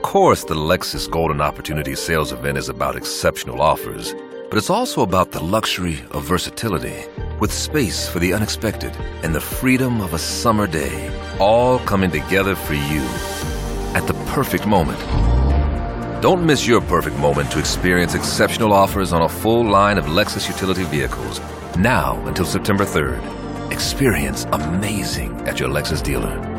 Of course, the Lexus Golden Opportunity Sales Event is about exceptional offers, but it's also about the luxury of versatility, with space for the unexpected and the freedom of a summer day, all coming together for you at the perfect moment. Don't miss your perfect moment to experience exceptional offers on a full line of Lexus utility vehicles now until September 3rd. Experience amazing at your Lexus dealer.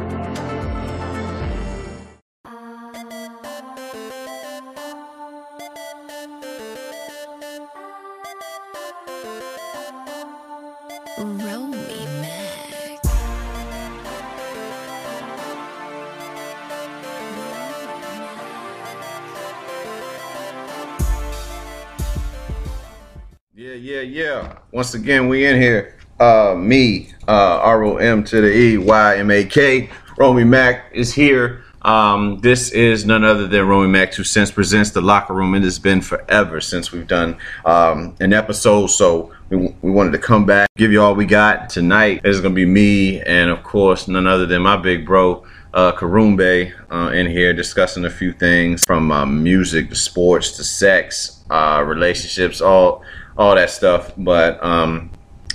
Once again, we in here. Uh, me, uh, R O M to the E Y M A K. Romy Mac is here. Um, this is none other than Romy Mac Two Cents presents the Locker Room. It has been forever since we've done um, an episode, so we, we wanted to come back, give you all we got tonight. It's gonna be me and of course none other than my big bro, uh, Karumbe, uh, in here discussing a few things from uh, music to sports to sex, uh, relationships, all all that stuff. But um,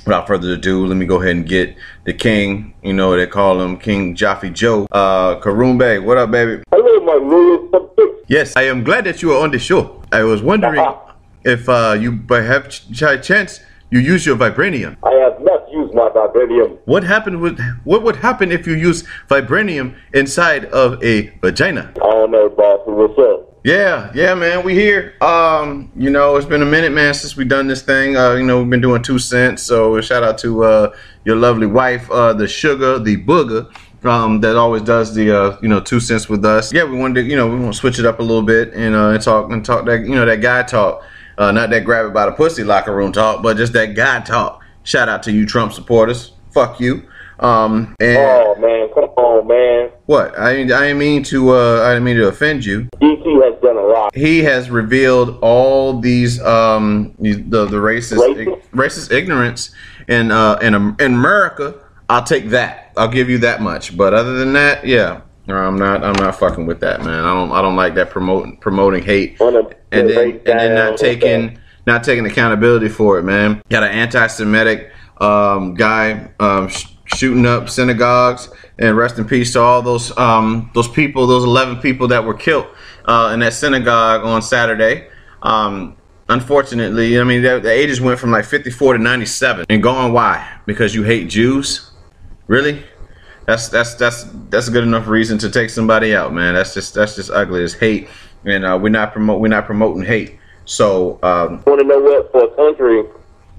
without further ado, let me go ahead and get the king. You know they call him King Jaffe Joe. Uh, Karumbe, what up, baby? Hello, my subjects. Yes, I am glad that you are on the show. I was wondering if uh, you by have ch- chance you use your vibranium. I have not used my vibranium. What happened with what would happen if you use vibranium inside of a vagina? I don't know, boss. What's up? Yeah, yeah, man, we here. Um, you know, it's been a minute, man, since we done this thing. Uh, you know, we've been doing two cents. So shout out to uh your lovely wife, uh, the sugar, the booger. Um, that always does the uh, you know two cents with us. Yeah, we wanted to you know we want to switch it up a little bit and uh, and talk and talk that you know that guy talk, uh, not that grab it by the pussy locker room talk, but just that guy talk. Shout out to you Trump supporters. Fuck you. Um, and Oh man, come on, man. what I I didn't mean to uh, I didn't mean to offend you DT has lot. he has revealed all these um the the racist Racist? racist ignorance in uh in in America. I'll take that. I'll give you that much. But other than that, yeah, no, I'm not. I'm not fucking with that, man. I don't. I don't like that promoting promoting hate and then and then not taking not taking accountability for it, man. Got an anti-Semitic um, guy um, sh- shooting up synagogues, and rest in peace to all those um, those people, those 11 people that were killed uh, in that synagogue on Saturday. Um, unfortunately, I mean the, the ages went from like 54 to 97, and going why? Because you hate Jews? Really? That's that's that's that's a good enough reason to take somebody out, man. That's just that's just ugly as hate, and uh, we're not promote we're not promoting hate. So um, Want to know what? For a country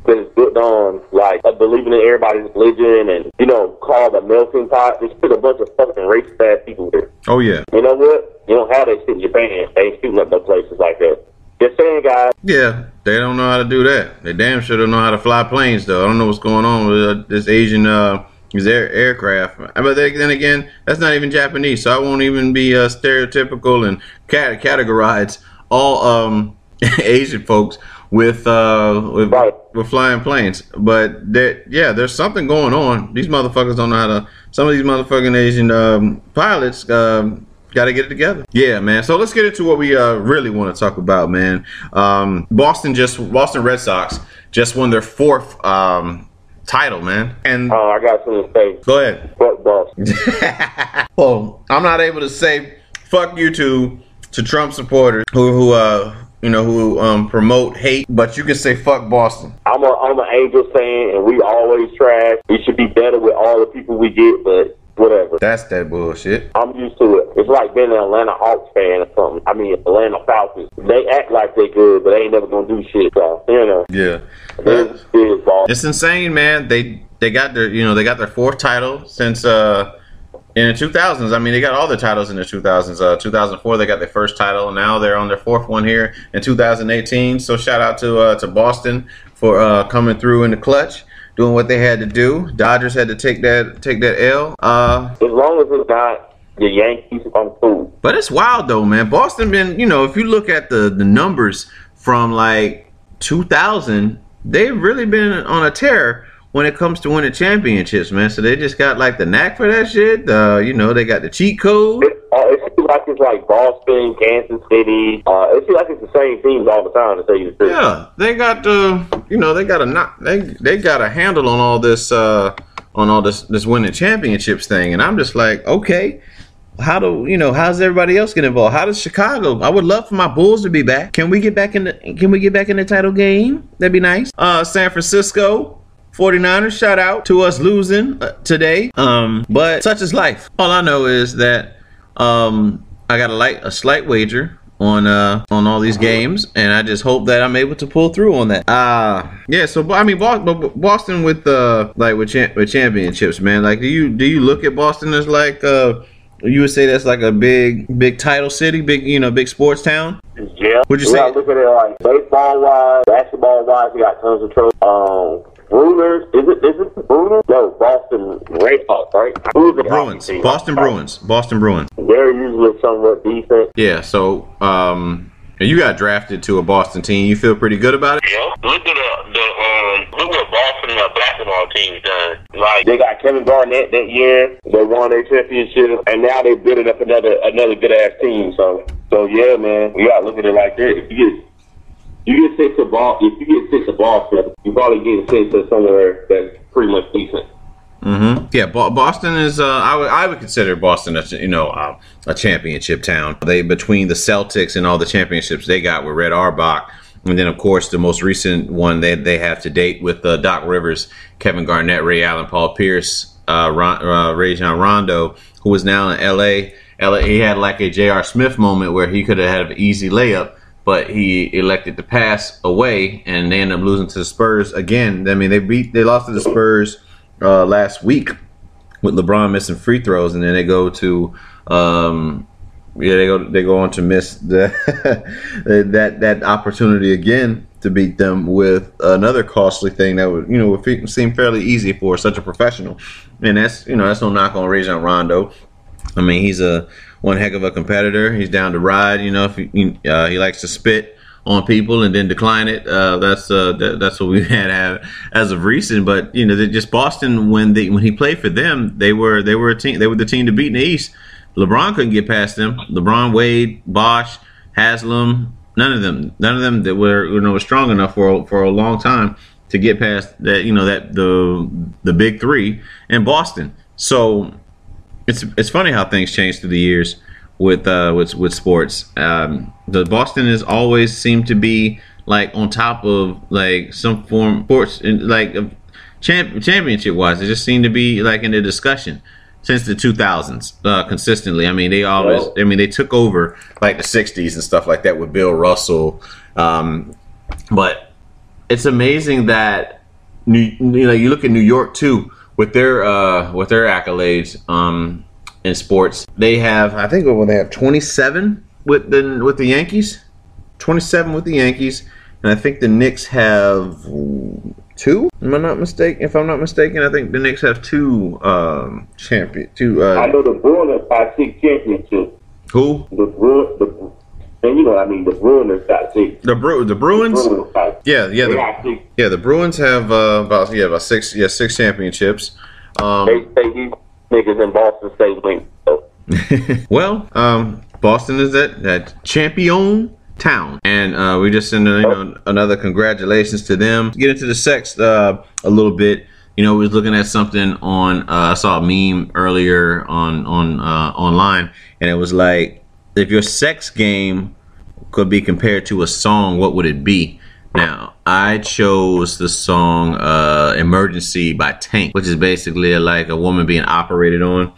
that is built on like uh, believing in everybody's religion and you know called a melting pot, there's still a bunch of fucking racist ass people there. oh yeah, You know what? You don't have that shit in Japan. They ain't shooting up no places like that. Just saying, guys. yeah, they don't know how to do that. They damn sure don't know how to fly planes though. I don't know what's going on with uh, this Asian uh, these air, aircraft. But then then again, that's not even Japanese, so I won't even be uh, stereotypical and cat- categorize all um, Asian folks with uh with, Right. with flying planes. But there, yeah, there's something going on. These motherfuckers don't know how to. Some of these motherfucking Asian um, pilots um, got to get it together. Yeah, man. So let's get into what we uh, really want to talk about, man. Um, Boston just Boston Red Sox just won their fourth um, title, man. And Oh, I got something to say. go ahead. Fuck Boston. well, I'm not able to say fuck you to to Trump supporters who who uh you know who um promote hate, but you can say fuck Boston. I'm a I'm an Angels fan, and we always trash. We should be better with all the people we get, but whatever. That's that bullshit. I'm used to it. It's like being an Atlanta Hawks fan or something. I mean, Atlanta Falcons. They act like they good, but they ain't never gonna do shit. So you know, Yeah. it's. It's insane, man. They they got their you know they got their fourth title since uh in the 2000s. I mean, they got all the titles in the 2000s. Uh, 2004 they got their first title, and now they're on their fourth one here in 2018. So shout out to uh, to Boston for uh, coming through in the clutch, doing what they had to do. Dodgers had to take that take that L. Uh, As long as it's not the Yankees, I'm cool. but it's wild though, man. Boston been, you know, if you look at the the numbers from like 2000, they've really been on a tear when it comes to winning championships, man. So they just got like the knack for that shit. Uh, you know, they got the cheat code. It, uh, it seems like it's like Boston, Kansas City. Uh, it seems like it's the same teams all the time. To tell you the truth. Yeah, they got the you know they got a not they they got a handle on all this uh on all this this winning championships thing, and I'm just like, okay, how do you know how's everybody else get involved? How does Chicago? I would love for my Bulls to be back. Can we get back in the Can we get back in the title game? That'd be nice. Uh, San Francisco. 49ers, shout out to us losing uh, today. Um, but such is life. All I know is that um, I got a light a slight wager on uh on all these games and I just hope that I'm able to pull through on that. Uh yeah, so I mean Boston, with uh like with, cha- with championships, man. Like do you do you look at Boston as like uh you would say that's like a big, big title city, big, you know, big sports town. Yeah. Would you say- gotta look at it like baseball wise, basketball wise. We got tons of trouble. Um, Brewers. Is it? Is it the Brewers? No, Boston Red Sox, right? Brewers are the Bruins, team. Boston Bruins, Boston Bruins. They're usually somewhat decent. Yeah. So, um, you got drafted to a Boston team. You feel pretty good about it? Yeah. Look at the the um look what Boston uh, basketball team's done. Like They got Kevin Garnett that year. They won their championship, and now they're building up another another good ass team. So, so yeah, man, you gotta look at it like that. If you get you get six to ball, if you get six to Boston, you probably get six to somewhere that's pretty much decent. Mm-hmm. Yeah, Boston is. Uh, I would I would consider Boston a you know uh, a championship town. They between the Celtics and all the championships they got with Red Auerbach, and then of course the most recent one they they have to date with uh, Doc Rivers, Kevin Garnett, Ray Allen, Paul Pierce, uh, Ron, uh, Rajon Rondo, who is now in L.A. LA. He had like a J.R. Smith moment where he could have had an easy layup. But he elected to pass away, and they ended up losing to the Spurs again. I mean, they beat, they lost to the Spurs uh, last week with LeBron missing free throws, and then they go to um, yeah they go they go on to miss the that that opportunity again to beat them with another costly thing that would you know would seem fairly easy for such a professional, and that's you know that's no knock on Rajon Rondo. I mean he's a one heck of a competitor. He's down to ride. You know if he, uh, he likes to spit on people and then decline it. Uh, that's uh, that, that's what we've had as of recent. But you know, just Boston when they when he played for them, they were they were a team. They were the team to beat in the East. LeBron couldn't get past them. LeBron, Wade, Bosh, Haslem, none of them, none of them that were you know strong enough for for a long time to get past that you know that the the big three in Boston. So it's it's funny how things change through the years with uh with with sports. Um, the Boston has always seemed to be like on top of like some form sports like champ, championship wise. They just seem to be like in the discussion since the 2000s uh, consistently. I mean, they always. I mean, they took over like the 60s and stuff like that with Bill Russell. Um, but it's amazing that New, you know you look at New York too with their uh, with their accolades um, in sports. They have I think what they have 27 with the with the Yankees, 27 with the Yankees, and I think the Knicks have two. Am I not mistaken? If I'm not mistaken, I think the Knicks have two um, champion two. I Uh, know the Bruins got six championships. who The the and you know what I mean. The Bruins got six. the Bru- the Bruins? Bruins got, Yeah, yeah, the, yeah. The Bruins have uh, about yeah about six yeah six championships. Um, They say these niggas in Boston State win. So, well, um, Boston is that that champion town, and uh, we just send a, you know another congratulations to them. Get into the sex uh, a little bit. You know, we was looking at something on. Uh, I saw a meme earlier on on uh, online, and it was like, if your sex game could be compared to a song, what would it be? Now, I chose the song uh, "Emergency" by Tank, which is basically like a woman being operated on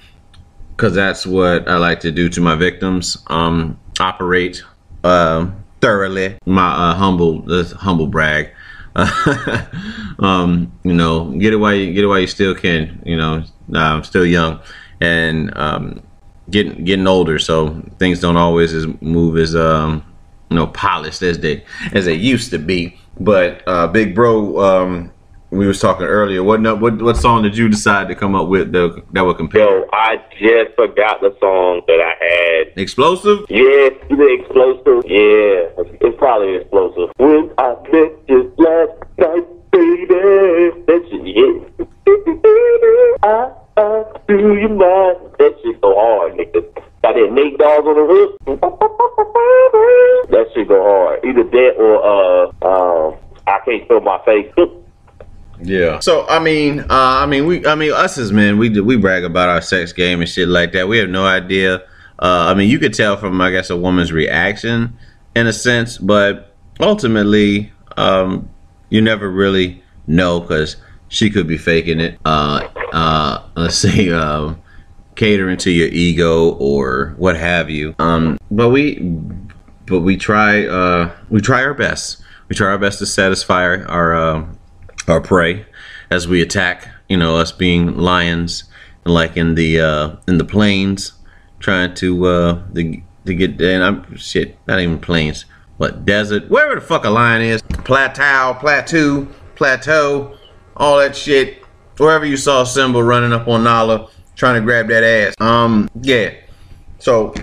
because that's what I like to do to my victims. Um, operate uh, thoroughly. My uh, humble, humble brag. um, you know, get it while you get it while you still can. You know, I'm still young and um, getting getting older, so things don't always as move as um, you know polished as they as they used to be. But uh, Big Bro, um, we was talking earlier. What what what song did you decide to come up with that, that would compare? yo, I just forgot the song that I had. Explosive? Yeah, the explosive. Yeah, it's probably explosive. When I met you last night, baby, that shit, yeah. I, I do you mind? That shit go hard, nigga. Got that Nate Dogg on the hook. That shit go hard. Either that or uh, um, I can't feel my face. Yeah. So I mean, uh, I mean, we, I mean, us as men, we we brag about our sex game and shit like that. We have no idea. Uh, I mean, you could tell from, I guess, a woman's reaction in a sense, but ultimately, um, you never really know because she could be faking it. Uh, uh, let's say, um, catering to your ego or what have you. Um, but we, but we try, uh, we try our best. We try our best to satisfy our, our uh, our prey as we attack. You know, us being lions, like in the uh, in the plains, trying to uh, to, to get and I'm shit, not even plains, what desert, wherever the fuck a lion is, plateau, plateau, plateau, all that shit. Wherever you saw Simba running up on Nala, trying to grab that ass. Um, yeah. So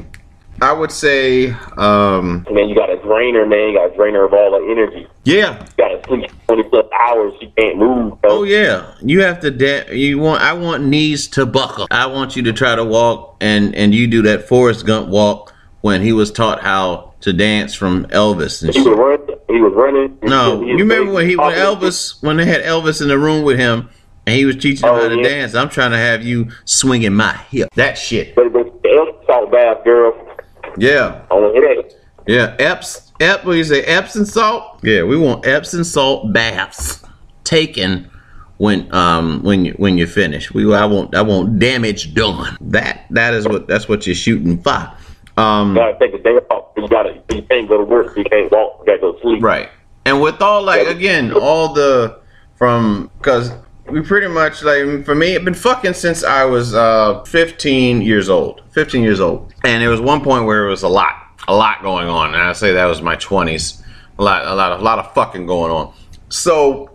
I would say, um, Man, you got a drainer, man. You got a drainer of all the energy. yeah, You got to sleep 20 plus hours. She can't move. Oh yeah, you have to. Da- you want? I want knees to buckle. I want you to try to walk, and and you do that Forrest Gump walk when he was taught how to dance from Elvis and He shit. was running. He was running. No, you remember when he when Elvis when they had Elvis in the room with him and he was teaching Oh, how to yeah. dance. I'm trying to have you swinging my hip. That shit. But but the Elf salt bath, girl. Yeah, I want to hear that. yeah. Eps, Ep. What do you say? Epsom salt. Yeah, we want Epsom salt baths taken when um when you when you finish. We I want I want damage done. That that is what that's what you're shooting for. Um, You gotta take a day off. You gotta. You can't go to work. You can't walk. You gotta go to sleep. Right. And with all like again, all the from because we pretty much like for me, I've been fucking since I was uh 15 years old. 15 years old. And there was one point where it was a lot, a lot going on. And I say that was my 20s. A lot, a lot a lot of fucking going on. So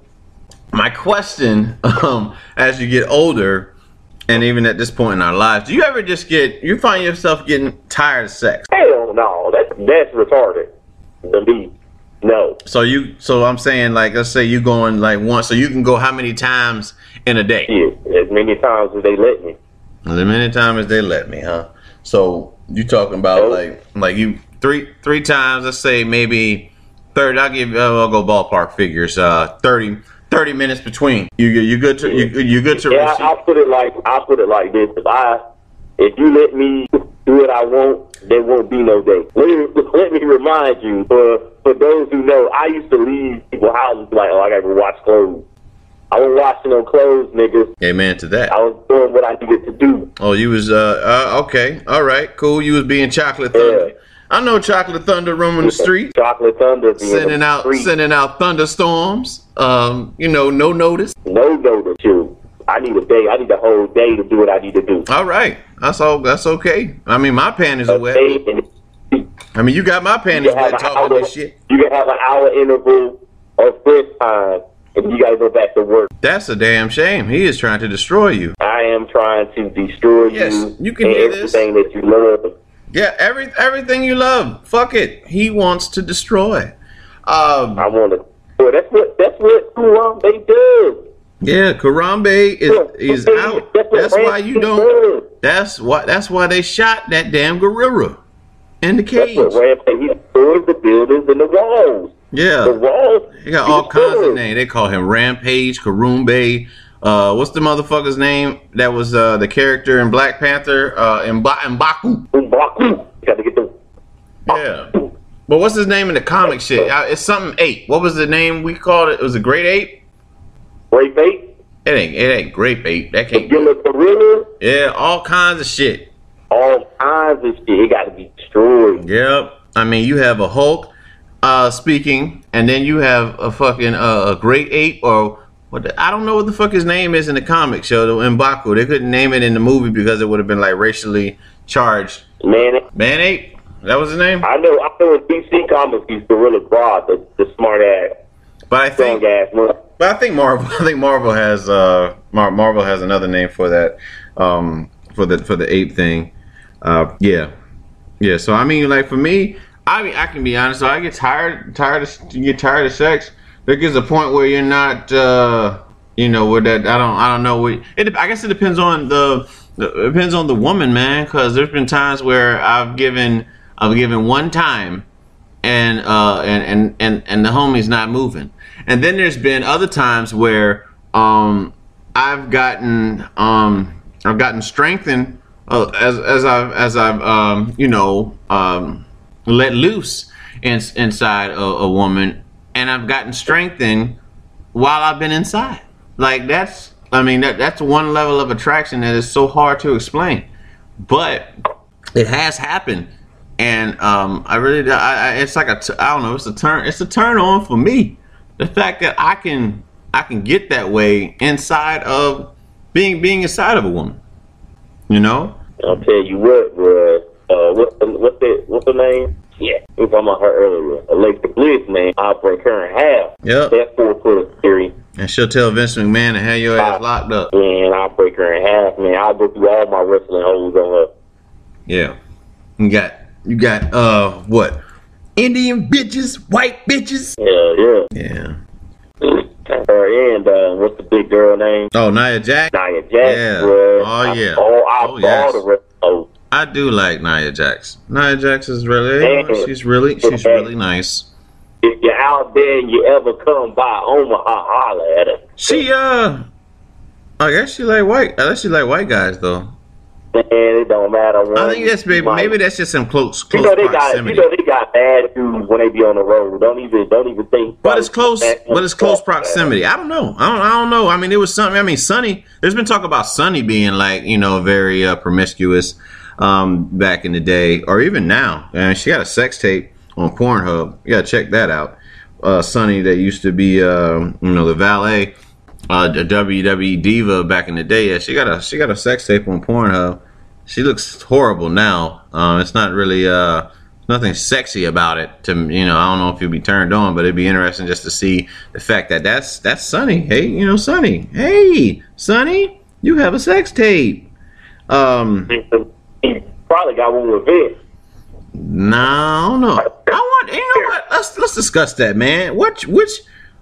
my question, um, as you get older, and even at this point in our lives, do you ever just get you find yourself getting tired of sex? Hell no. That's that's retarded. Me, no. So you, so I'm saying, like, let's say you going like once, so you can go how many times in a day? Shit. As many times as they let me. As many times as they let me, huh? So you talking about like, like you three three times? Let's say maybe thirty. I'll give. Uh, I'll go ballpark figures. Uh, 30, 30 minutes between. You you good to you you good to Yeah? I'll put it like I'll put it like this. If I if you let me do what I want, there won't be no day. Let me let me remind you for for those who know, I used to leave people's houses like, oh, I gotta go wash clothes. I was washing no clothes, niggas. Amen to that. I was doing what I needed to do. Oh, you was uh, uh okay, all right, cool. You was being chocolate thunder. Yeah. I know chocolate thunder roaming the street. Chocolate thunder sending out street. sending out thunderstorms. Um, you know, no notice. no notice. Shoot. I need a day. I need a whole day to do what I need to do. All right, that's all. That's okay. I mean, my panties are wet. I mean, you got my panties you can have wet talking hour. this shit. You can have an hour interval of first time, and you gotta go back to work. That's a damn shame. He is trying to destroy you. I am trying to destroy Yes, you. you can hear this. everything that you love. Yeah, every everything you love. Fuck it. He wants to destroy. Um, I want to. Well, that's what that's what they does. Yeah, Karambe is is out. That's why you don't. That's why. That's why they shot that damn gorilla in the cage. he destroys the buildings and the walls. Yeah, the walls. They got all kinds of names. They call him Rampage, Karumbe. Uh, what's the motherfucker's name? That was uh, the character in Black Panther, uh, Mba- Mbaku. Mbaku. Got to get the. Yeah. But what's his name in the comic shit? Uh, It's something ape. What was the name we called it? It was a great ape. Great bait. It ain't. It ain't grape ape. That can't. Gorilla. Yeah, all kinds of shit. All kinds of shit. It got to be destroyed. Yep. I mean, you have a Hulk uh, speaking, and then you have a fucking uh, a great ape or what? The, I don't know what the fuck his name is in the comic show. The Mbaku. They couldn't name it in the movie because it would have been like racially charged. Man, Man ape. That was his name. I know. I know in DC Comics he's Gorilla Grodd, the, the smart ass, But I think. strong ass one. But I think Marvel. I think Marvel has uh Mar- Marvel has another name for that. Um, for the for the ape thing. Uh, yeah, yeah. So I mean, like for me, I mean, I can be honest. So I get tired, tired of you get tired of sex. There gets a point where you're not, uh, you know, where that I don't, I don't know. What, it, I guess it depends on the, the it depends on the woman, man. Because there's been times where I've given of giving one time and uh and and and, and the homie's not moving. And then there's been other times where um I've gotten um I've gotten strengthened uh, as as I've as I've um you know um let loose in, inside a, a woman and I've gotten strengthened while I've been inside. Like that's I mean that that's one level of attraction that is so hard to explain. But it has happened and um, I really, I, I, it's like a, I don't know, it's a turn, it's a turn on for me. The fact that I can, I can get that way inside of being, being inside of a woman. You know? I'll tell you what, bro. Uh, what, what's that? What's her name? Yeah, we were talking about her earlier. Alexa Bliss, man. I'll break her in half. Yep. That four foot theory. And she'll tell Vince McMahon to have your ass locked up. Man, I'll break her in half, man. I'll go through all my wrestling holes on her. Yeah. You got, you got, uh, what? Indian bitches, white bitches. Yeah, yeah. Yeah. Her and uh, what's the big girl name? Oh, Nia Jax. Nia Jax. Yeah. Bro. Oh, yeah. Oh, I Oh, yes. rest. Oh, I do like Nia Jax. Nia Jax is really, Yeah. she's really, she's really nice. if you're out there and you ever come by Omaha, holler at her. She uh, I guess she like white. I guess she like white guys though. Man, it don't matter. One, I think that's maybe might- maybe that's just some close close You know they got you know they got bad dudes when they be on the road. Don't even don't even think. but it's close. But it's close proximity. I don't know. I don't. I don't know. I mean, it was something. I mean, Sunny. There's been talk about Sunny being like you know very uh, promiscuous um, back in the day, or even now. And she got a sex tape on Pornhub. You gotta check that out. Uh, Sunny that used to be uh, you know the valet, uh, the WWE diva back in the day. Yeah, she got a she got a sex tape on Pornhub. She looks horrible now. Um, it's not really uh, nothing sexy about it. To you know, I don't know if you'll be turned on, but it'd be interesting just to see the fact that that's that's Sunny. Hey, you know, Sunny. Hey, Sunny, you have a sex tape. Um, probably got one with Vince. no, no. I want. You know what? Let's let's discuss that, man. What which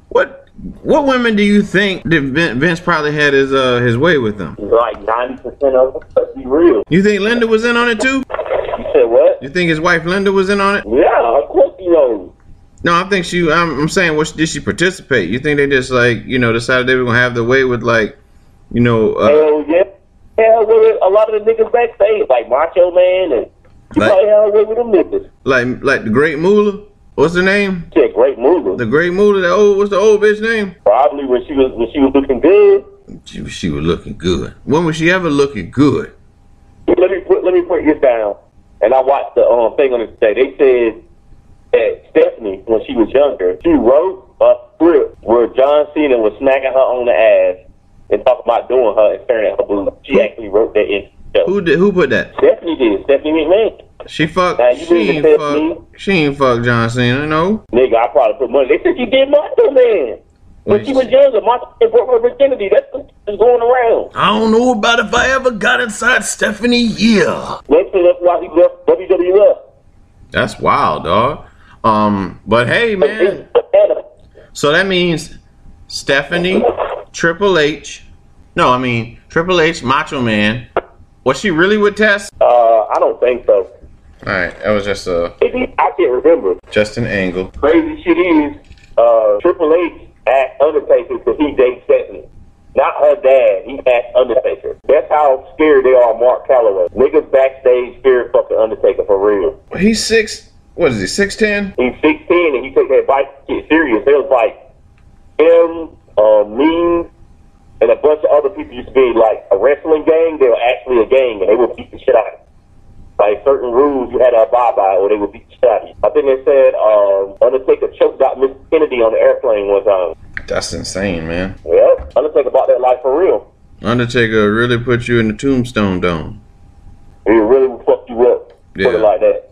what what women do you think that Vince probably had his uh his way with them? Like ninety percent of them. Let's be real. You think Linda was in on it too? You said what? You think his wife Linda was in on it? Yeah, of course you know. No, I think she. I'm, I'm saying, what did she participate? You think they just like you know decided they were gonna have the way with like, you know, uh, Hell yeah. Hell with a lot of the niggas backstage, like Macho Man and you Like- probably hell with them niggas. like like the Great Moolah. What's her name? She a great mover. The Great Moolah. The old what's the old bitch name? Probably when she was when she was looking good. She, she was looking good. When was she ever looking good? let me put let me put this down. And I watched the um, thing on it today. They said that Stephanie, when she was younger, she wrote a script where John Cena was smacking her on the ass and talking about doing her and staring at her boobs. She actually wrote that in the. Who did? Who put that? Stephanie did. Stephanie McMahon. She fucked. Now, She ain't to tell me- fuck. She ain't fuck John Cena. No. Nigga, I probably put money. They said she did Macho Man. When she was younger, Macho Man broke her virginity. That's what's going around. I don't know about if I ever got inside Stephanie. Yeah. That's why he left WWF. That's wild, dog. Um, but hey, man. So that means Stephanie, Triple H. No, I mean Triple H, Macho Man. Was she really with Test? Uh, I don't think so. All right, that was just a I can't remember. just an angle. Crazy shit is, uh, Triple H asked Undertaker because he dates Stephanie. Not her dad. He asked Undertaker. That's how scared they are of Mark Calaway. Niggas backstage fear fucking Undertaker for real. He's six. What is he? Six ten? He's 16 and he take that bike shit serious. It was like him, uh, me, and a bunch of other people used to be like a wrestling gang. They were actually a gang and they would beat the shit out. Like certain rules you had to abide by or they would beat the shit out of you. I think they said um, Undertaker choked out Miss Kennedy on the airplane one time. That's insane, man. Yep. Undertaker bought that life for real. Undertaker really put you in the tombstone dome. He really would fuck you up. Put Yeah. it like that.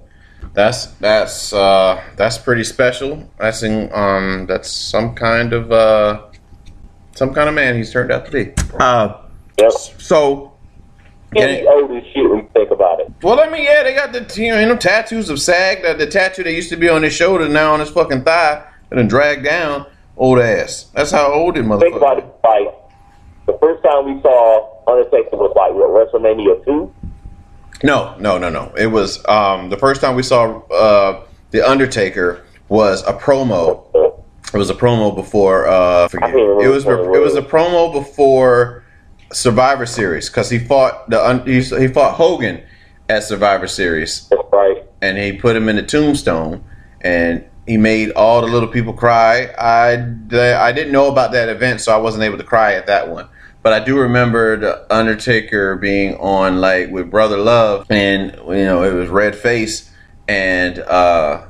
That's that's uh that's pretty special. That's in um that's some kind of uh some kind of man he's turned out to be. Uh Yep. so Old as shit when you think about it. well, I mean, yeah, they got the you know, you know tattoos of SAG. The, the tattoo that used to be on his shoulder now on his fucking thigh and then dragged down. Old ass. That's how old it Think about motherfucker. it, like the first time we saw Undertaker was like what WrestleMania two. No, no, no, no. It was um, the first time we saw uh, the Undertaker was a promo. It was a promo before. Uh, I forget. can't It was it was. a promo before Survivor Series because he fought the he, fought Hogan at Survivor Series That's right. and he put him in the tombstone and he made all the little people cry. I, I didn't know about that event, so I wasn't able to cry at that one. But I do remember the Undertaker being on like with Brother Love, and you know it was red face, and uh,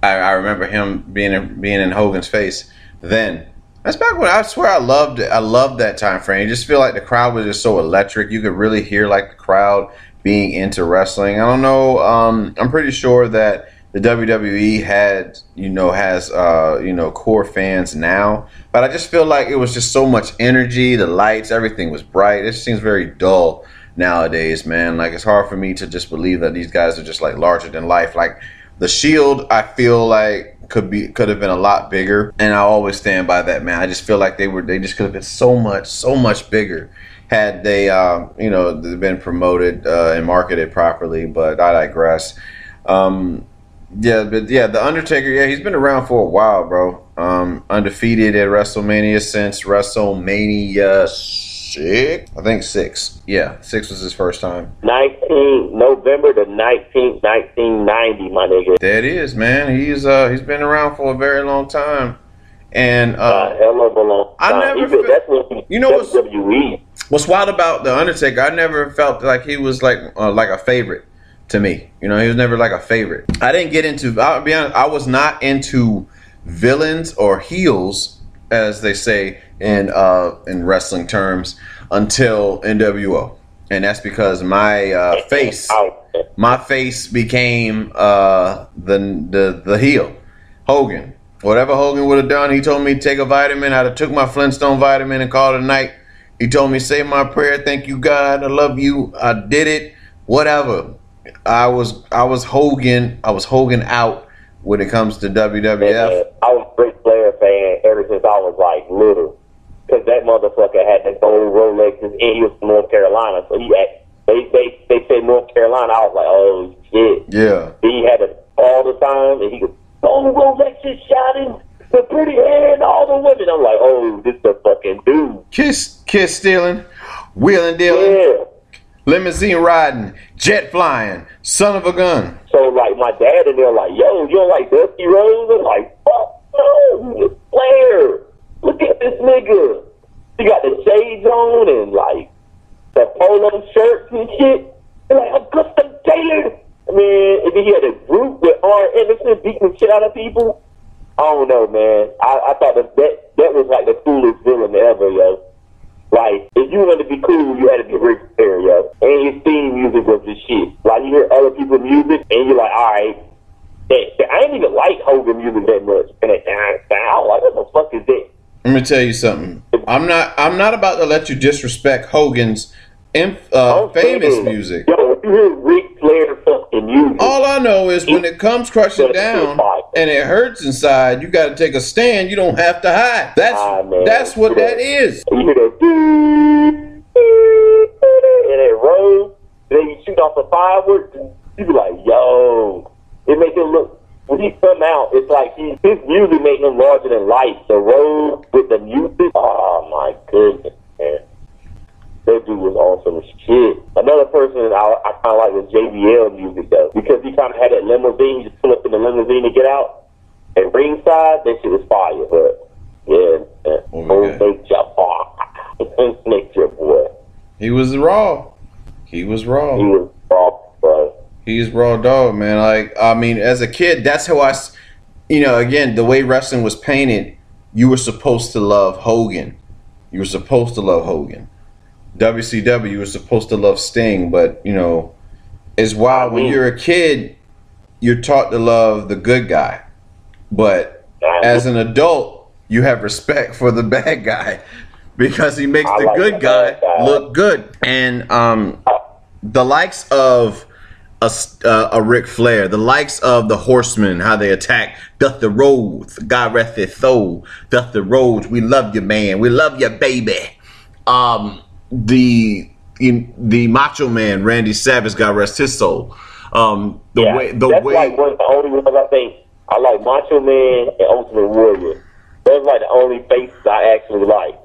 I, I remember him being in, being in Hogan's face. Then that's back when I swear I loved it. I loved that time frame. You just feel like the crowd was just so electric. You could really hear like the crowd being into wrestling. I don't know. Um, I'm pretty sure that the WWE had, you know, has, uh, you know, core fans now. But I just feel like it was just so much energy. The lights, everything was bright. It seems very dull nowadays, man. Like it's hard for me to just believe that these guys are just like larger than life. Like the Shield, I feel like could be could have been a lot bigger, and I always stand by that, man. I just feel like they were they just could have been so much so much bigger had they, um, you know, been promoted uh, and marketed properly. But I digress. Um, yeah, but yeah, the Undertaker, yeah, he's been around for a while, bro. Um, undefeated at WrestleMania since WrestleMania six, I think six. Yeah, six was his first time. 19 November the 19th, 1990, my nigga. That is, man. He's uh he's been around for a very long time, and Uh, uh, hell of a long I never He fe- that's he You know what's- WWE. what's wild about the Undertaker? I never felt like he was like uh, like a favorite to me. You know, he was never like a favorite. I didn't get into. I'll be honest. I was not into villains or heels, as they say in uh, in wrestling terms, until NWO, and that's because my uh, face my face became uh, the the the heel, Hogan. Whatever Hogan would have done, he told me to take a vitamin. I'd have took my Flintstone vitamin and called it a night. He told me say my prayer, thank you God, I love you. I did it. Whatever. I was I was Hogan. I was Hogan out when it comes to WWF. I was Ric Flair fan ever since I was like little. Because that motherfucker had the gold Rolexes and he was from North Carolina. So he had, they, they, they said North Carolina. I was like, oh shit. Yeah. He had it all the time and he was, oh, gold Rolexes shining, the pretty hair and all the women. I'm like, oh, this the fucking dude. Kiss kiss stealing, wheeling dealing, Yeah. limousine riding, jet flying, son of a gun. So like my dad and they're like, yo, you don't like Dusty Rhodes? I'm like, fuck no, Flair. Look at this nigga. He got the shades on and like the polo shirts and shit. They're like, I'm custom tailored. I mean, then he had a group with Arn Anderson beating the shit out of people. I don't know, man. I, I thought that, that that was like the coolest villain ever, yo. Like, if you wanted to be cool, you had to be Ric Flair, yo. And his theme music was the shit. Like, you hear other people's music, and you're like, all right. That, that- I didn't even like Hogan music that much. And it, I was like, what the fuck is that? Let me tell you something. I'm not. I'm not about to let you disrespect Hogan's inf, uh, famous saying, music. Yo, if you hear Ric Flair fucking music, All I know is when it comes crushing down and it hurts inside, you got to take a stand. You don't have to hide. That's Ah, that's what that is. you hear that, and it rolls, and then you shoot off the fireworks, you be like, yo, it make him look. When he come out, it's like he, his music make him larger than life. The road with the music, oh my goodness, man. That dude was awesome as shit. Another person I, I kind of like was JBL music though, because he kind of had that limousine. You just pull up in the limousine to get out. And ringside, that shit was fire. But yeah, Oh, old nature, boy, boy. He was raw. He was He was raw, bro. He's raw dog, man. Like I mean, as a kid, that's how I. s- You know, again, the way wrestling was painted, you were supposed to love Hogan. You were supposed to love Hogan. WCW, you were supposed to love Sting, but you know, it's wild when you're a kid, you're taught to love the good guy, but as an adult, you have respect for the bad guy because he makes the good the guy bad guy. look good. And um, the likes of a, uh, a Ric Flair, the likes of the Horsemen, how they attack Dusty Rhodes, God rest his soul, Dusty Rhodes, we love you, man, we love you, baby. Um, the in, the Macho Man Randy Savage, God rest his soul. Um, the yeah, way the that's way like one of the only ones I think I like Macho Man and Ultimate Warrior. Those like the only faces I actually like.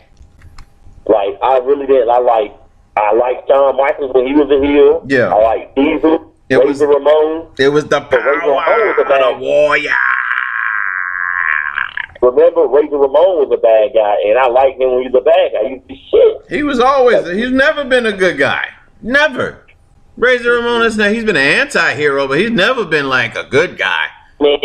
Like I really did. I like I like Shawn Michaels when he was a heel. Yeah. I like Diesel, It Razor was- Ramon. it was the Razor Ramon was power bad of the warrior. Remember, Razor Ramon was a bad guy, and I liked him when he was a bad guy. He was the shit. He was always. He's never been a good guy. Never. Razor Ramon is. now. He's been an anti-hero, but he's never been like a good guy. Man,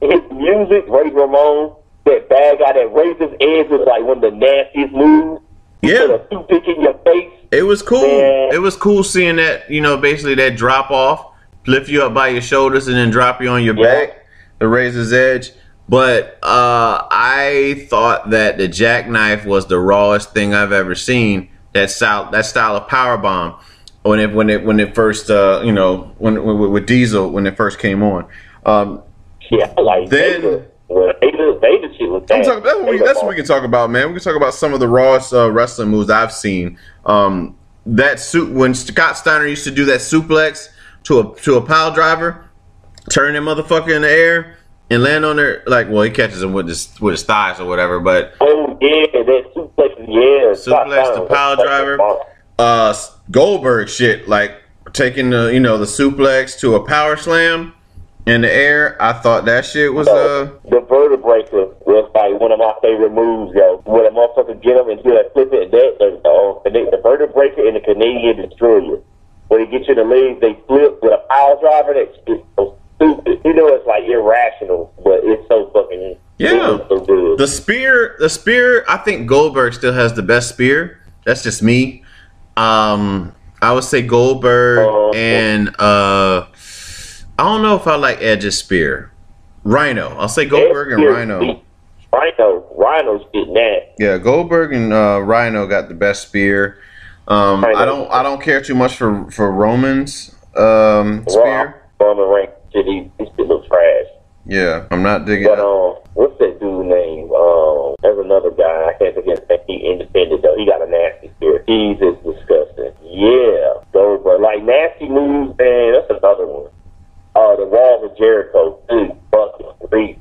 his music, Razor Ramon, that bad guy, that Edge was like one of the nastiest moves. Yeah. Put a toothpick in your face. It was cool. It was cool seeing that. You know, basically that drop off, lift you up by your shoulders, and then drop you on your Yeah. back. The Razor's Edge. But uh, I thought that the jackknife was the rawest thing I've ever seen. That style, that style of power bomb, when it when it when it first, uh, you know, when, when with Diesel when it first came on. Um, Yeah, like Then- Vader. Well, Vader, Vader shit was I'm bad. talking, that's, what we, that's what we can talk about, man. We can talk about some of the rawest uh, wrestling moves I've seen. Um, that suit when Scott Steiner used to do that suplex to a to a pile driver, turn that motherfucker in the air and land on there. Like, well, he catches him with his with his thighs or whatever. But Oh yeah, that suplex, yeah. Suplex to pile driver. uh, Goldberg shit, like taking the you know the suplex to a power slam in the air. I thought that shit was uh the Vertebreaker was like one of my favorite moves, yo. When a motherfucker get up and do that flip it, that the, uh, the, Vertebreaker and the Canadian destroyer. When they get you in the legs, they flip with a pile driver. That's so stupid. You know, it's like irrational, but it's so fucking Yeah. so. The spear, the spear. I think Goldberg still has the best spear. That's just me. Um, I would say Goldberg Oh. and uh, I don't know if I like Edge's spear. Rhino. I'll say Goldberg and Rhino. Rhino, Rhino's getting that. Yeah, Goldberg and uh, Rhino got the best spear. Um, I don't. I don't care too much for for Roman's um, spear. Roman Reigns, shit, he, he looks trash. Yeah, I'm not digging. But um, what's that dude's name? Um, there's another guy. I can't think of his name. He independent though. He got a nasty spear. He's just disgusting. Yeah, Goldberg. Like nasty moves, man. That's another one. Uh, the walls of Jericho. Dude, fucking three.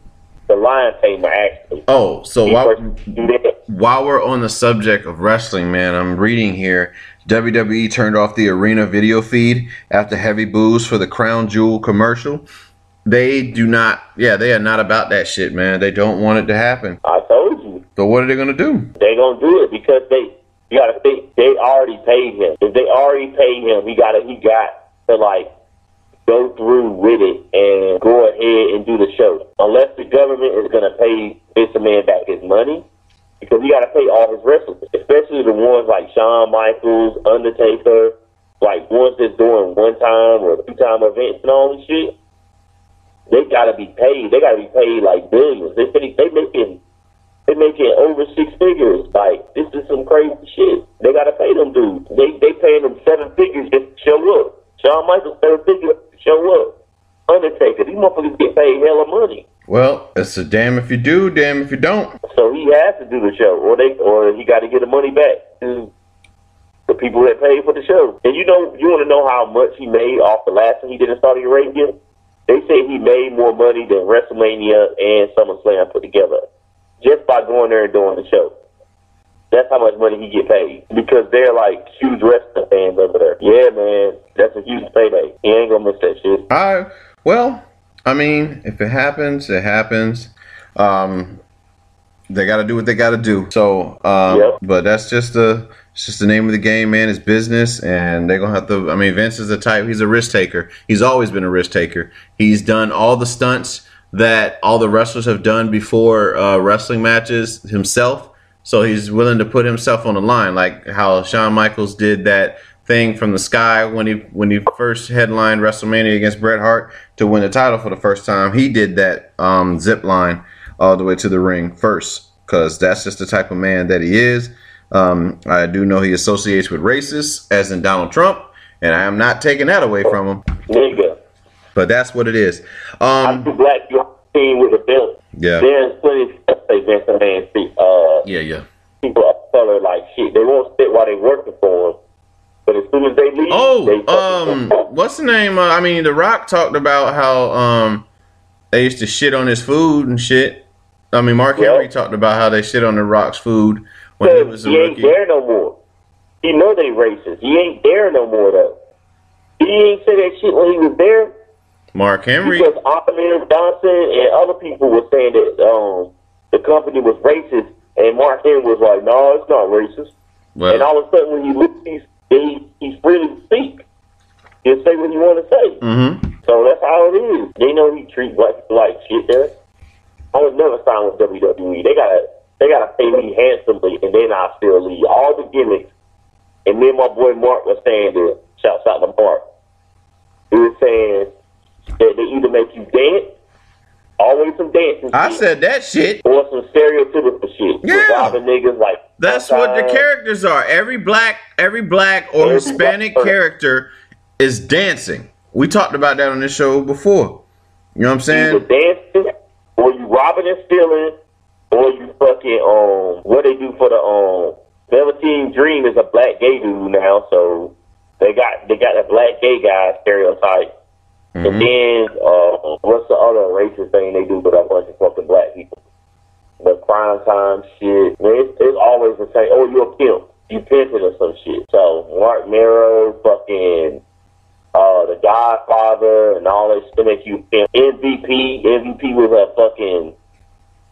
The Lion Tamer actually. Oh, so He while first do that. while we're on the subject of wrestling, man, I'm reading here. WWE turned off the arena video feed after heavy boos for the Crown Jewel commercial. They do not. Yeah, they are not about that shit, man. They don't want it to happen. I told you. So what are they gonna do? They gonna do it because they. You gotta think they already paid him. If they already paid him, he got it. he got to like go through with it and go ahead and do the show. Unless the government is gonna pay this man back his money, because he gotta pay all his wrestlers, especially the ones like Shawn Michaels, Undertaker, like ones that's doing one time or two time events and all this shit. They gotta be paid. They gotta be paid like billions. They they making they making over six figures. Like this is some crazy shit. They gotta pay them dudes. They they paying them seven figures just to show up. Shawn Michaels seven figures to show up. Undertaker, these motherfuckers get paid hella money. Well, it's a damn if you do, damn if you don't. So he has to do the show, or they, or he got to get the money back to the people that paid for the show. And you know, you want to know how much he made off the last one he did in Saudi Arabia? They say he made more money than WrestleMania and SummerSlam put together, just by going there and doing the show. That's how much money he get paid because they're like huge wrestling fans over there. Yeah, man, that's a huge payday. He ain't gonna miss that shit. I well, I mean, if it happens, it happens. Um, they got to do what they got to do. So, um, Yep. but that's just the it's just the name of the game, man. It's business, and they're gonna have to. I mean, Vince is the type. He's a risk taker. He's always been a risk taker. He's done all the stunts that all the wrestlers have done before uh, wrestling matches himself. So he's willing to put himself on the line, like how Shawn Michaels did that thing from the sky when he when he first headlined WrestleMania against Bret Hart to win the title for the first time. He did that um, zip line all the way to the ring first, because that's just the type of man that he is. Um, I do know he associates with racists, as in Donald Trump, and I am not taking that away from him. Nigga, But that's what it is. I'm Um, too black. You team with the belt. yeah, There's plenty of say Vince McMahon speak. Uh, yeah, yeah. people of color like shit. They won't sit while they working for him. But as soon as they leave, Oh, they um, what's the name? Uh, I mean, The Rock talked about how um they used to shit on his food and shit. I mean, Mark. Henry talked about how they shit on The Rock's food when he was a he ain't there no more. He know they racist. He ain't there no more though. He ain't say that shit when he was there Mark Henry. because Ahmed Johnson and other people were saying that um the company was racist, and Mark Henry was like, "No, it's not racist." and all of a sudden, when you look, he's he, he's freely speak. He'll say what he want to say. mm-hmm. So that's how it is. They know he treat black people like shit there. I would never sign with WWE. They gotta they gotta pay me handsomely and then I'll still leave. All the gimmicks. And me and my boy Mark was saying this. Shouts out to Mark. He was saying that they either make you dance, always some dancing I shit, said that shit. or some stereotypical shit. Yeah. Robbing niggas like That's what the characters are. Every black, every black or Every Hispanic black- character is dancing. We talked about that on this show before. You know what I'm either saying? dancing, or you robbing and stealing, or you fucking um what they do for the um Velveteen Dream is a black gay dude now, so they got they got a black gay guy stereotype. Mm-hmm. And then uh what's the other racist thing they do with a bunch of fucking black people? The crime time shit. Man, it's, it's always the same. Oh, you're a pimp. You pimping or some shit. So Mark Mero, fucking uh, the Godfather, and all that to make you pimp. MVP. MVP was a fucking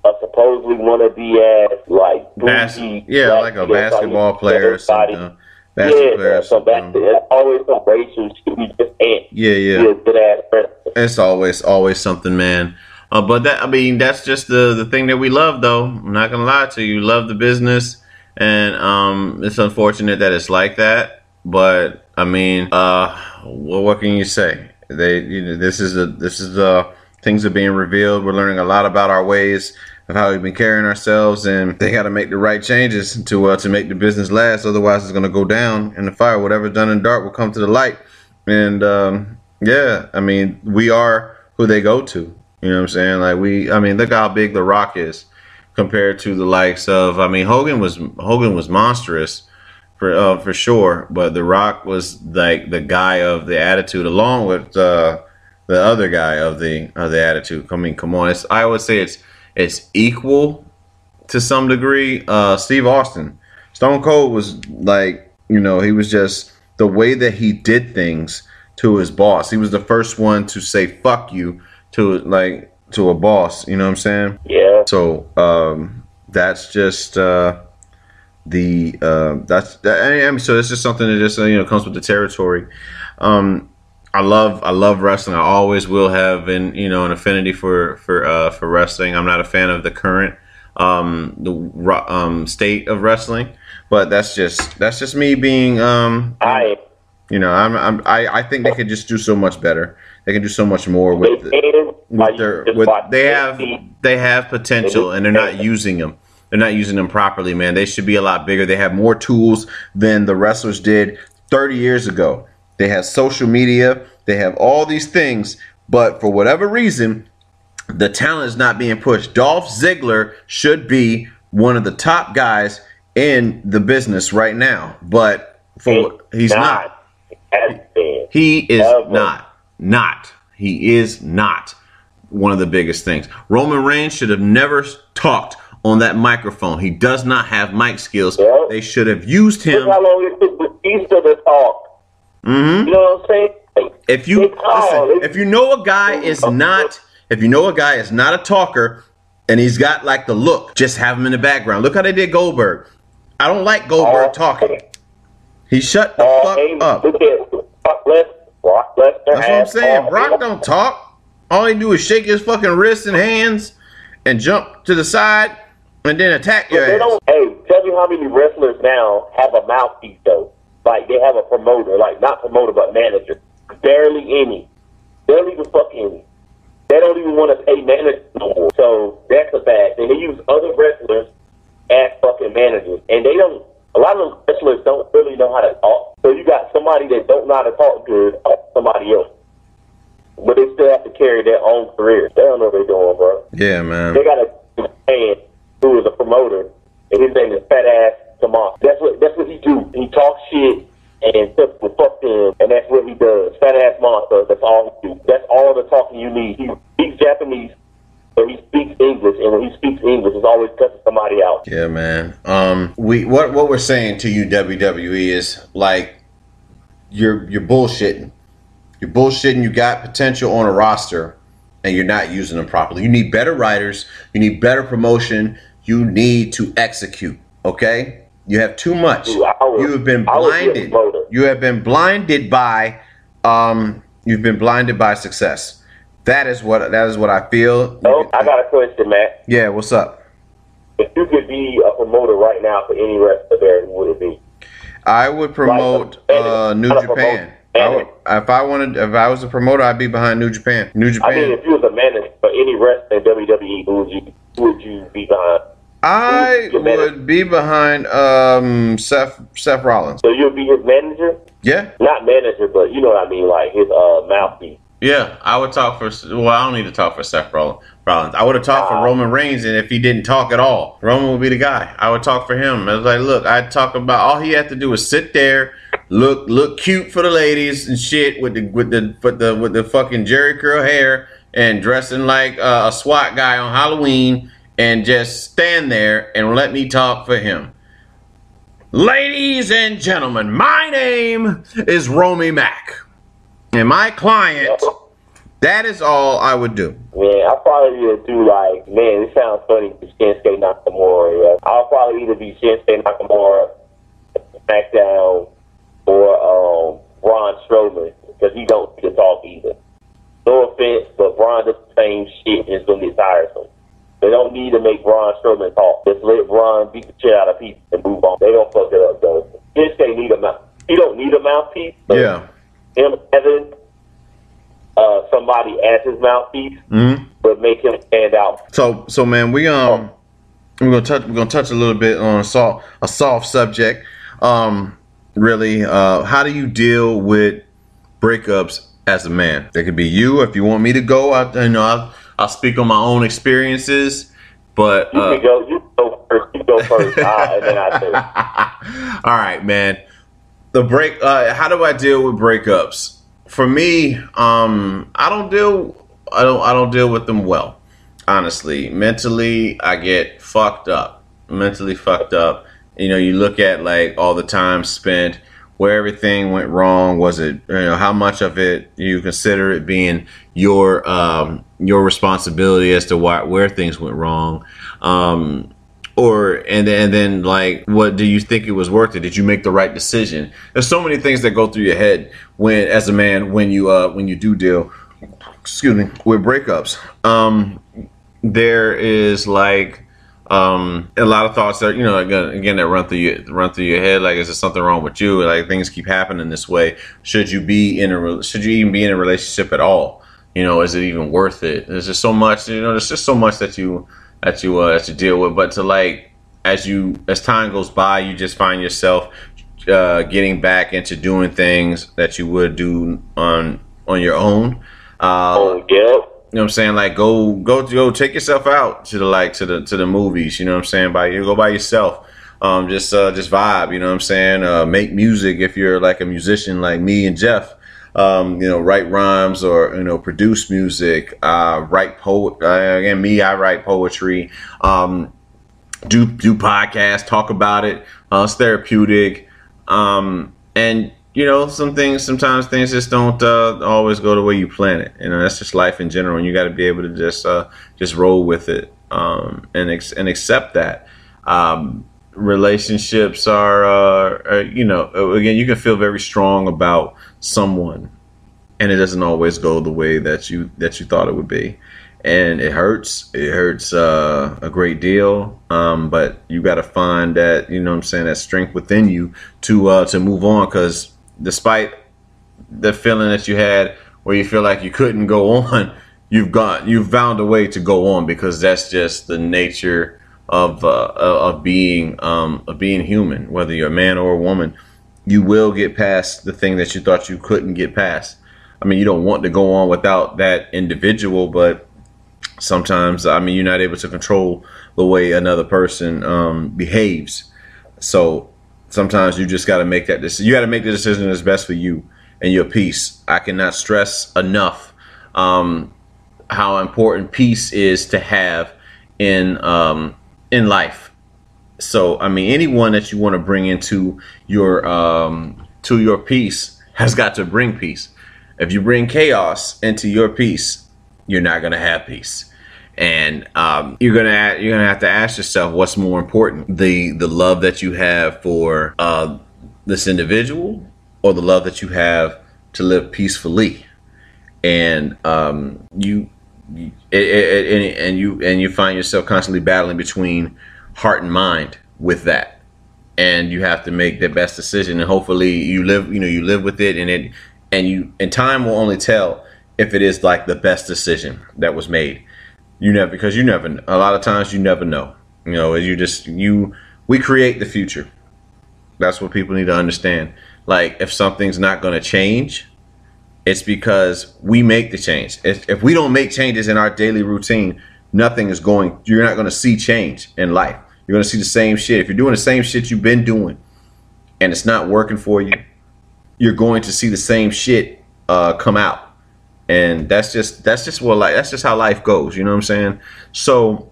a supposedly wanna be ass like Bas- yeah, like a basketball player or something. Basketball Yeah, so back to, it's always some racial shit. We just ain't Yeah, yeah. be a good ass. It's always always something, man. Uh, but that I mean, that's just the the thing that we love, though. I'm not gonna lie to you. Love the business, and um, it's unfortunate that it's like that. But I mean, uh, well, what can you say? They, you know, this is a this is uh things are being revealed. We're learning a lot about our ways of how we've been carrying ourselves, and they got to make the right changes to uh, to make the business last. Otherwise, it's gonna go down in the fire. Whatever's done in dark will come to the light. And um, yeah, I mean, we are who they go to. You know what I'm saying? Like we, I mean, look how big The Rock is compared to the likes of. I mean, Hogan was Hogan was monstrous for uh, for sure, but The Rock was like the guy of the attitude, along with uh, the other guy of the of the attitude. I mean, come on, it's I would say it's it's equal to some degree. Uh, Steve Austin, Stone Cold was like, you know, he was just the way that he did things to his boss. He was the first one to say "fuck you" to like to a boss. You know what I'm saying? Yeah. So um, that's just uh, the uh, that's that, I mean, so it's just something that just you know comes with the territory. Um, I love I love wrestling. I always will have and you know an affinity for for uh, for wrestling. I'm not a fan of the current um, the um, state of wrestling, but that's just that's just me being um, I you know I'm, I'm I I think they could just do so much better. They can do so much more with with their with they have they have potential and they're not using them. They're not using them properly, man. They should be a lot bigger. They have more tools than the wrestlers did 30 years ago. They have social media. They have all these things, but for whatever reason, the talent is not being pushed. Dolph Ziggler should be one of the top guys in the business right now, but for he's not. Has been. He is Ever. not. Not. He is not one of the biggest things. Roman Reigns should have never talked on that microphone. He does not have mic skills. Yep. They should have used Look him. how long it took Batista to talk. Hmm You know what I'm saying? If you listen, if you know a guy is not, if you know a guy is not a talker, and he's got like the look, just have him in the background. Look how they did Goldberg. I don't like Goldberg Oh, talking. He shut the Uh, fuck hey, up. Brock Les- Brock Lesnar. That's what I'm saying. Brock don't talk. All he do is shake his fucking wrists and hands and jump to the side and then attack your ass. Hey, tell me how many wrestlers now have a mouthpiece though? Like they have a promoter, like not promoter but manager. Barely any. They don't even fucking. They don't even want to pay managers no more. So that's a bad thing. They use other wrestlers as fucking managers, and they don't. A lot of those wrestlers don't really know how to talk. So you got somebody that don't know how to talk good, or somebody else, but they still have to carry their own career. They don't know what they're doing, bro. Yeah, man. They got a man who is a promoter, and his name is Fat Ass them off. That's what that's what he do. He talks shit and stuff with fuck them, and that's what he does. Fat ass monster. That's all he do. That's all the talking you need. He speaks Japanese. And he speaks English, and when he speaks English, he's always cutting somebody out. Yeah, man. Um, we what what we're saying to you, WWE, is like you're you're bullshitting. You're bullshitting. You got potential on a roster, and you're not using them properly. You need better writers. You need better promotion. You need to execute. Okay. You have too much. I you have been I would be a blinded. You have been blinded by um. You've been blinded by success. That is what that is what I feel. So I got a question, Matt. Yeah. What's up? If you could be a promoter right now for any wrestler there, who would it be? I would promote Right. uh, New How to promote Japan. I would, if I wanted, if I was a promoter, I'd be behind New Japan. New Japan. I mean, if you was a manager for any wrestler in WWE, who would you who would you be behind? I who's your manager? would be behind um, Seth Seth Rollins. So you'll be his manager, Yeah, not manager, but you know what I mean, like his uh, mouthpiece. yeah. I would talk for. Well, I don't need to talk for Seth Roll- Rollins. I would have talked for. Roman Reigns, and if he didn't talk at all, Roman would be the guy. I would talk for him. I was like, look, I'd talk about all he had to do was sit there, look look cute for the ladies and shit with the with the with the with the fucking Jheri curl hair and dressing like uh, a SWAT guy on Halloween, and just stand there and let me talk for him. Ladies and gentlemen, my name is Romy Mack, and my client. That is all I would do. Man, I probably would do like, man, it sounds funny to Shinsuke Nakamura. Yeah. I'll probably either be Shinsuke Nakamura, SmackDown, or um, Braun Strowman because he don't to talk either. No offense, but Braun does the same shit and it's gonna get tiresome. They don't need to make Braun Strowman talk. Just let Braun beat the shit out of people and move on. They don't fuck it up though. Shinsuke need a mouth. He don't need a mouthpiece. but Yeah. Him having uh, somebody as his mouthpiece hmm would make him stand out. So, so man, we um, we're gonna touch, we're gonna touch a little bit on a soft, a soft subject. Um, really, uh, how do you deal with breakups as a man? It could be you. If you want me to go, I, you know, I'll, I'll speak on my own experiences. But You uh, can go. You go first. You go first. I, and then I say. All right, man. The break. Uh, how do I deal with breakups? For me, um, I don't deal. I don't. I don't deal with them well. Honestly, mentally, I get fucked up. Mentally fucked up. You know, you look at like all the time spent, where everything went wrong. Was it? You know, how much of it you consider it being your um, your responsibility as to why where things went wrong. Um, or and then, and then like what do you think it was worth it did you make the right decision there's so many things that go through your head when as a man when you uh when you do deal excuse me with breakups um there is like um a lot of thoughts that you know again, again that run through your run through your head like is there something wrong with you? Like things keep happening this way. Should you be in a should you even be in a relationship at all? You know is it even worth it? There's just so much you know there's just so much that you that you uh that you deal with. But to like as you as time goes by you just find yourself uh getting back into doing things that you would do on on your own. Uh Oh, yep. You know what I'm saying? Like go go go take yourself out to the like to the to the movies, you know what I'm saying? By you go by yourself. Um just uh just vibe, you know what I'm saying? Uh make music if you're like a musician like me and Jeff. Um, you know, write rhymes or you know, produce music, uh write poet uh, again me, I write poetry. Um do do podcasts, talk about it. Uh, it's therapeutic, um, and you know some things. Sometimes things just don't uh, always go the way you plan it. You know that's just life in general, and you got to be able to just uh, just roll with it um, and ex- and accept that. Um, relationships are, uh, are, you know, again, you can feel very strong about someone, and it doesn't always go the way that you that you thought it would be and it hurts. It hurts uh, a great deal. Um, but you got to find that you know what I'm saying that strength within you to uh, to move on. Because despite the feeling that you had where you feel like you couldn't go on, you've got you've found a way to go on because that's just the nature of uh, of being um, of being human. Whether you're a man or a woman, you will get past the thing that you thought you couldn't get past. I mean, you don't want to go on without that individual, but sometimes I mean you're not able to control the way another person um, behaves. So sometimes you just got to make that decision. You got to make the decision that's best for you and your peace. I cannot stress enough um, how important peace is to have in um, in life. So I mean, anyone that you want to bring into your um, to your peace has got to bring peace. If you bring chaos into your peace, you're not gonna have peace, and um, you're gonna you're gonna have to ask yourself what's more important: the the love that you have for uh, this individual, or the love that you have to live peacefully. And um, you it, it, it, and you and you find yourself constantly battling between heart and mind with that and you have to make the best decision and hopefully you live you know you live with it and it and you and time will only tell if it is like the best decision that was made you never because you never a lot of times you never know you know as you just you we create the future that's what people need to understand like if something's not going to change it's because we make the change. If, if we don't make changes in our daily routine, nothing is going, you're not going to see change in life. You're going to see the same shit. If you're doing the same shit you've been doing and it's not working for you, you're going to see the same shit uh, come out. And that's just that's just what like that's just how life goes, you know what I'm saying? So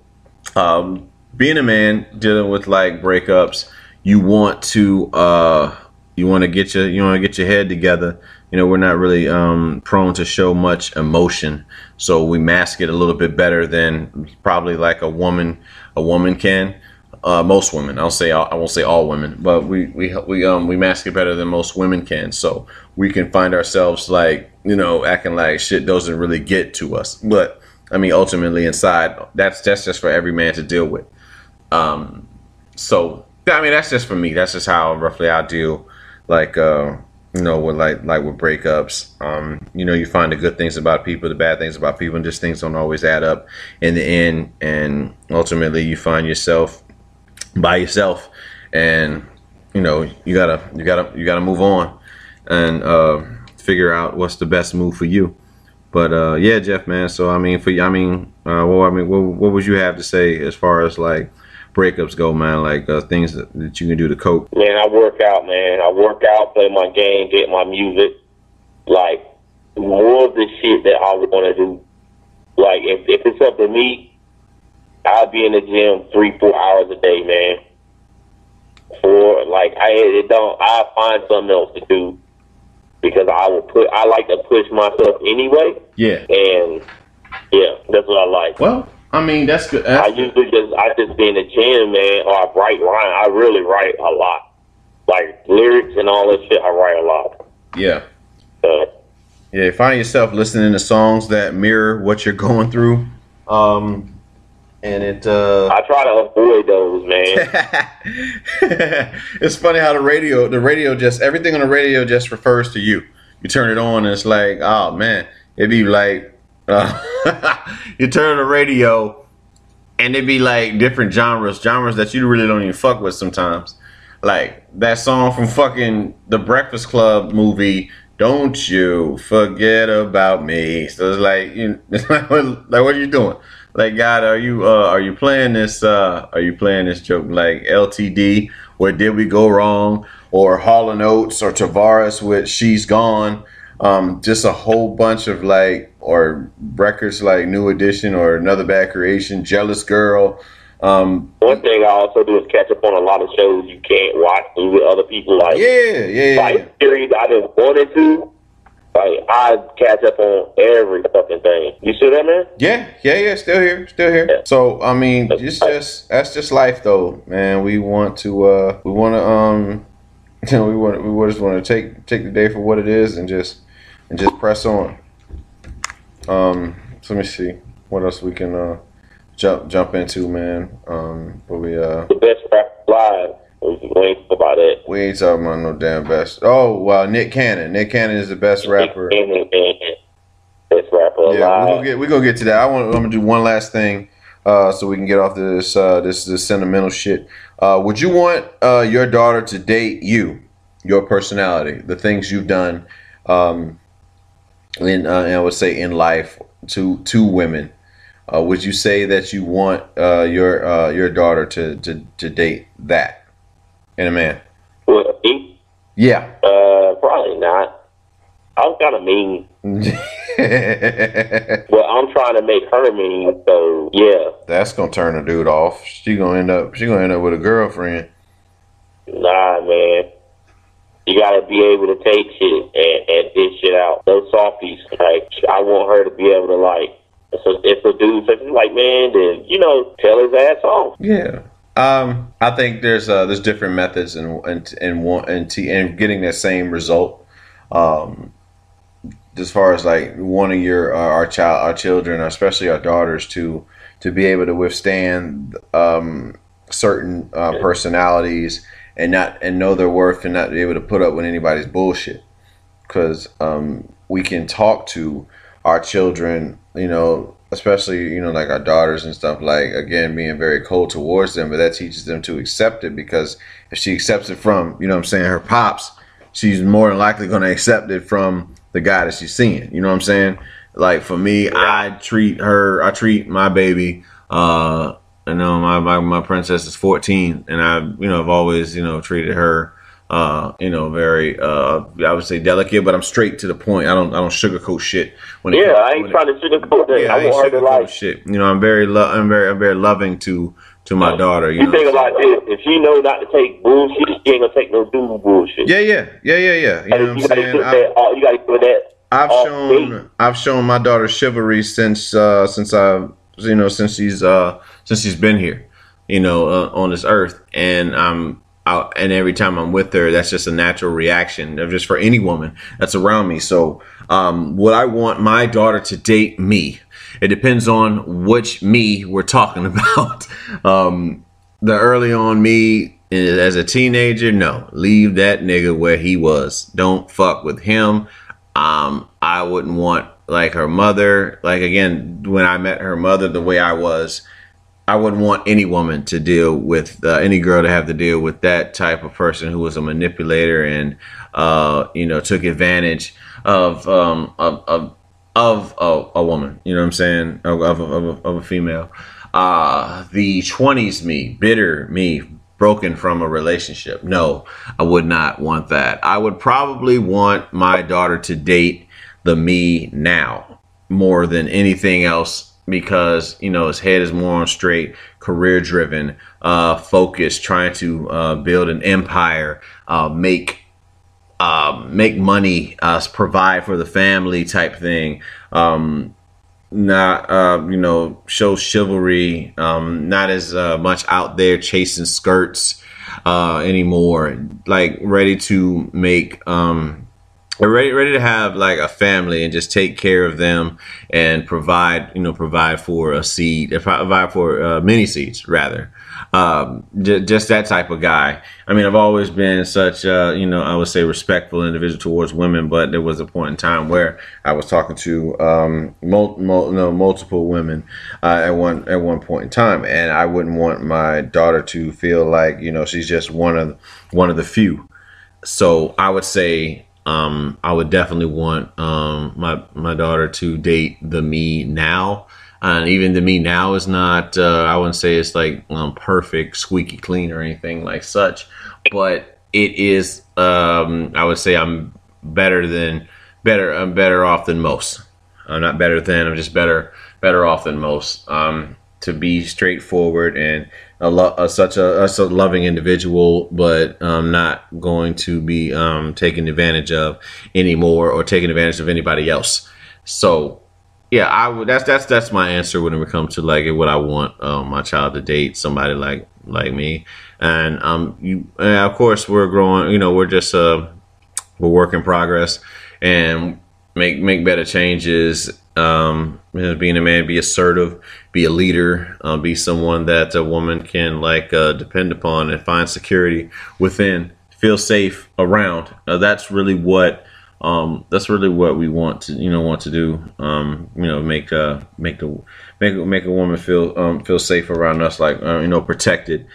um, being a man dealing with like breakups, you want to uh, you want to get your you want to get your head together. You know we're not really um, prone to show much emotion. So we mask it a little bit better than probably like a woman a woman can uh, most women. I'll say i won't say all women but we we we um we mask it better than most women can. So we can find ourselves like you know acting like shit doesn't really get to us. But i mean ultimately inside that's that's just for every man to deal with. Um so i mean that's just for me. That's just how roughly i deal like uh you know, with like like with breakups, um, you know, you find the good things about people, the bad things about people, and just things don't always add up in the end. And ultimately, you find yourself by yourself, and you know, you gotta you gotta you gotta move on and uh, figure out what's the best move for you. But uh, yeah, Jeff, man. So I mean, for I mean, uh, well, I mean, what, what would you have to say as far as like breakups go, man? Like uh, things that, that you can do to cope. Man, I work out, man. I work out, play my game, get my music. Like more of the shit that I want to do. Like if if it's up to me, I'll be in the gym three four hours a day, man. For like I it don't I find something else to do because I will put I like to push myself anyway. Yeah. And yeah, that's what I like. Well, I mean, that's good. That's I usually just I just be in the gym, man, or I write line. I really write a lot, like lyrics and all that shit. I write a lot. Yeah. Uh, yeah. Find yourself listening to songs that mirror what you're going through. Um, and it. Uh, I try to avoid those, man. it's funny how the radio, the radio just everything on the radio just refers to you. You turn it on, and it's like, oh man, it'd be like uh, you turn on the radio and it be like different genres, genres that you really don't even fuck with sometimes. Like that song from fucking the Breakfast Club movie, "Don't You Forget About Me." So it's like, you, it's like, what, like what are you doing? Like God, are you uh, are you playing this? Uh, are you playing this joke like LTD? Where did we go wrong? Or Hall and Oates or Tavares with "She's Gone"? um, just a whole bunch of like or records like New Edition or Another Bad Creation, Jealous Girl. Um, One thing I also do is catch up on a lot of shows you can't watch with other people. Like yeah, yeah, like yeah. series I just wanted to. Like I catch up on every fucking thing. You see that, man? Yeah, yeah, yeah. Still here, still here. Yeah. So I mean, it's just that's just life, though, man. We want to, uh we want to, um, you know, we want we just want to take take the day for what it is and just and just press on. Um, so let me see what else we can uh jump jump into, man. Um, but we uh The best rap live. We ain't about that. we ain't talking about no damn best. Oh, well, Nick Cannon. Nick Cannon is the best rapper. Best rapper Yeah, we're gonna get we gonna get to that. I want I'm gonna do one last thing, uh, so we can get off this uh this this sentimental shit. Uh, would you want uh your daughter to date you, your personality, the things you've done, um, in uh, and I would say in life to to women? Uh, would you say that you want uh your uh your daughter to to to date that in a man? Well, he, Yeah. uh, probably not. I was kind of mean. Well, I'm trying to make her mean, so yeah. That's gonna turn a dude off. She gonna end up. She gonna end up with a girlfriend. Nah, man. You gotta be able to take shit and, and dish shit out. No softies. Like I want her to be able to like. If a, if a dude says like, man, then you know, tell his ass off. Yeah. Um, I think there's uh, there's different methods and and and one and, t- and getting that same result. Um, as far as like wanting your uh, our child our children, especially our daughters, to to be able to withstand um, certain uh, personalities and not and know their worth and not be able to put up with anybody's bullshit. Because um, we can talk to our children, you know, especially you know like our daughters and stuff like again being very cold towards them but that teaches them to accept it because if she accepts it from you know what i'm saying her pops she's more than likely going to accept it from the guy that she's seeing. You know what i'm saying? Like for me i treat her i treat my baby uh you know my, my my princess is 14 and i you know i've always you know treated her uh, you know, very uh, I would say delicate, but I'm straight to the point. I don't I don't sugarcoat shit. When it Yeah, comes- I ain't when it- trying to sugarcoat that. yeah, I I ain't sugarcoat shit. You know, I'm very lo- I'm very I'm very loving to to my daughter. You You know. think about this: if she know not to take bullshit, she ain't gonna take no dude bullshit. Yeah, yeah, yeah, yeah, yeah. You know what I'm saying? I, that. Uh, you gotta put that. I've shown base. I've shown my daughter chivalry since uh since I you know since she's uh since she's been here, you know, uh, on this earth, and I'm and every time I'm with her, that's just a natural reaction of just for any woman that's around me. So, um, would I want my daughter to date me? It depends on which me we're talking about. um, the early on me as a teenager, no, leave that nigga where he was. Don't fuck with him. Um, I wouldn't want like her mother. Like again, when I met her mother, the way I was, I wouldn't want any woman to deal with uh, any girl to have to deal with that type of person who was a manipulator and uh, you know took advantage of um, of of, of a, a woman. You know what I'm saying? Of of, of, of a female. Uh, the 20s me, bitter me, broken from a relationship. No, I would not want that. I would probably want my daughter to date the me now more than anything else because you know his head is more on straight, career driven, uh, focused, trying to uh, build an empire, uh, make uh, make money, uh, provide for the family type thing. Um, not uh, you know show chivalry, um, not as uh, much out there chasing skirts uh, anymore. Like ready to make um, ready ready to have like a family and just take care of them and provide you know provide for a seed provide for uh, many seeds rather. Um, j- just that type of guy. I mean i've always been such uh, you know i would say respectful individual towards women but there was a point in time where i was talking to um, mul- mul- no, multiple women uh, at one at one point in time and i wouldn't want my daughter to feel like you know she's just one of one of the few. So I would say um, I would definitely want um, my my daughter to date the me now, and even the me now is not. Uh, I wouldn't say it's like um, perfect, squeaky clean or anything like such, but it is. Um, I would say I'm better than better. I'm better off than most. I'm not better than. I'm just better better off than most. Um, to be straightforward and a lo- uh, such a, a loving individual, but um, not going to be um, taken advantage of anymore or taking advantage of anybody else. So, yeah, I would. That's that's that's my answer when it comes to like what I want um, my child to date somebody like like me, and um, you and of course we're growing. You know, we're just uh, we're work in progress and make make better changes. Um, you know, being a man, be assertive, be a leader, uh, be someone that a woman can like uh, depend upon and find security within, feel safe around. Uh, that's really what um, that's really what we want to you know want to do. Um, you know, make uh make the make make a woman feel um, feel safe around us, like uh, you know, protected,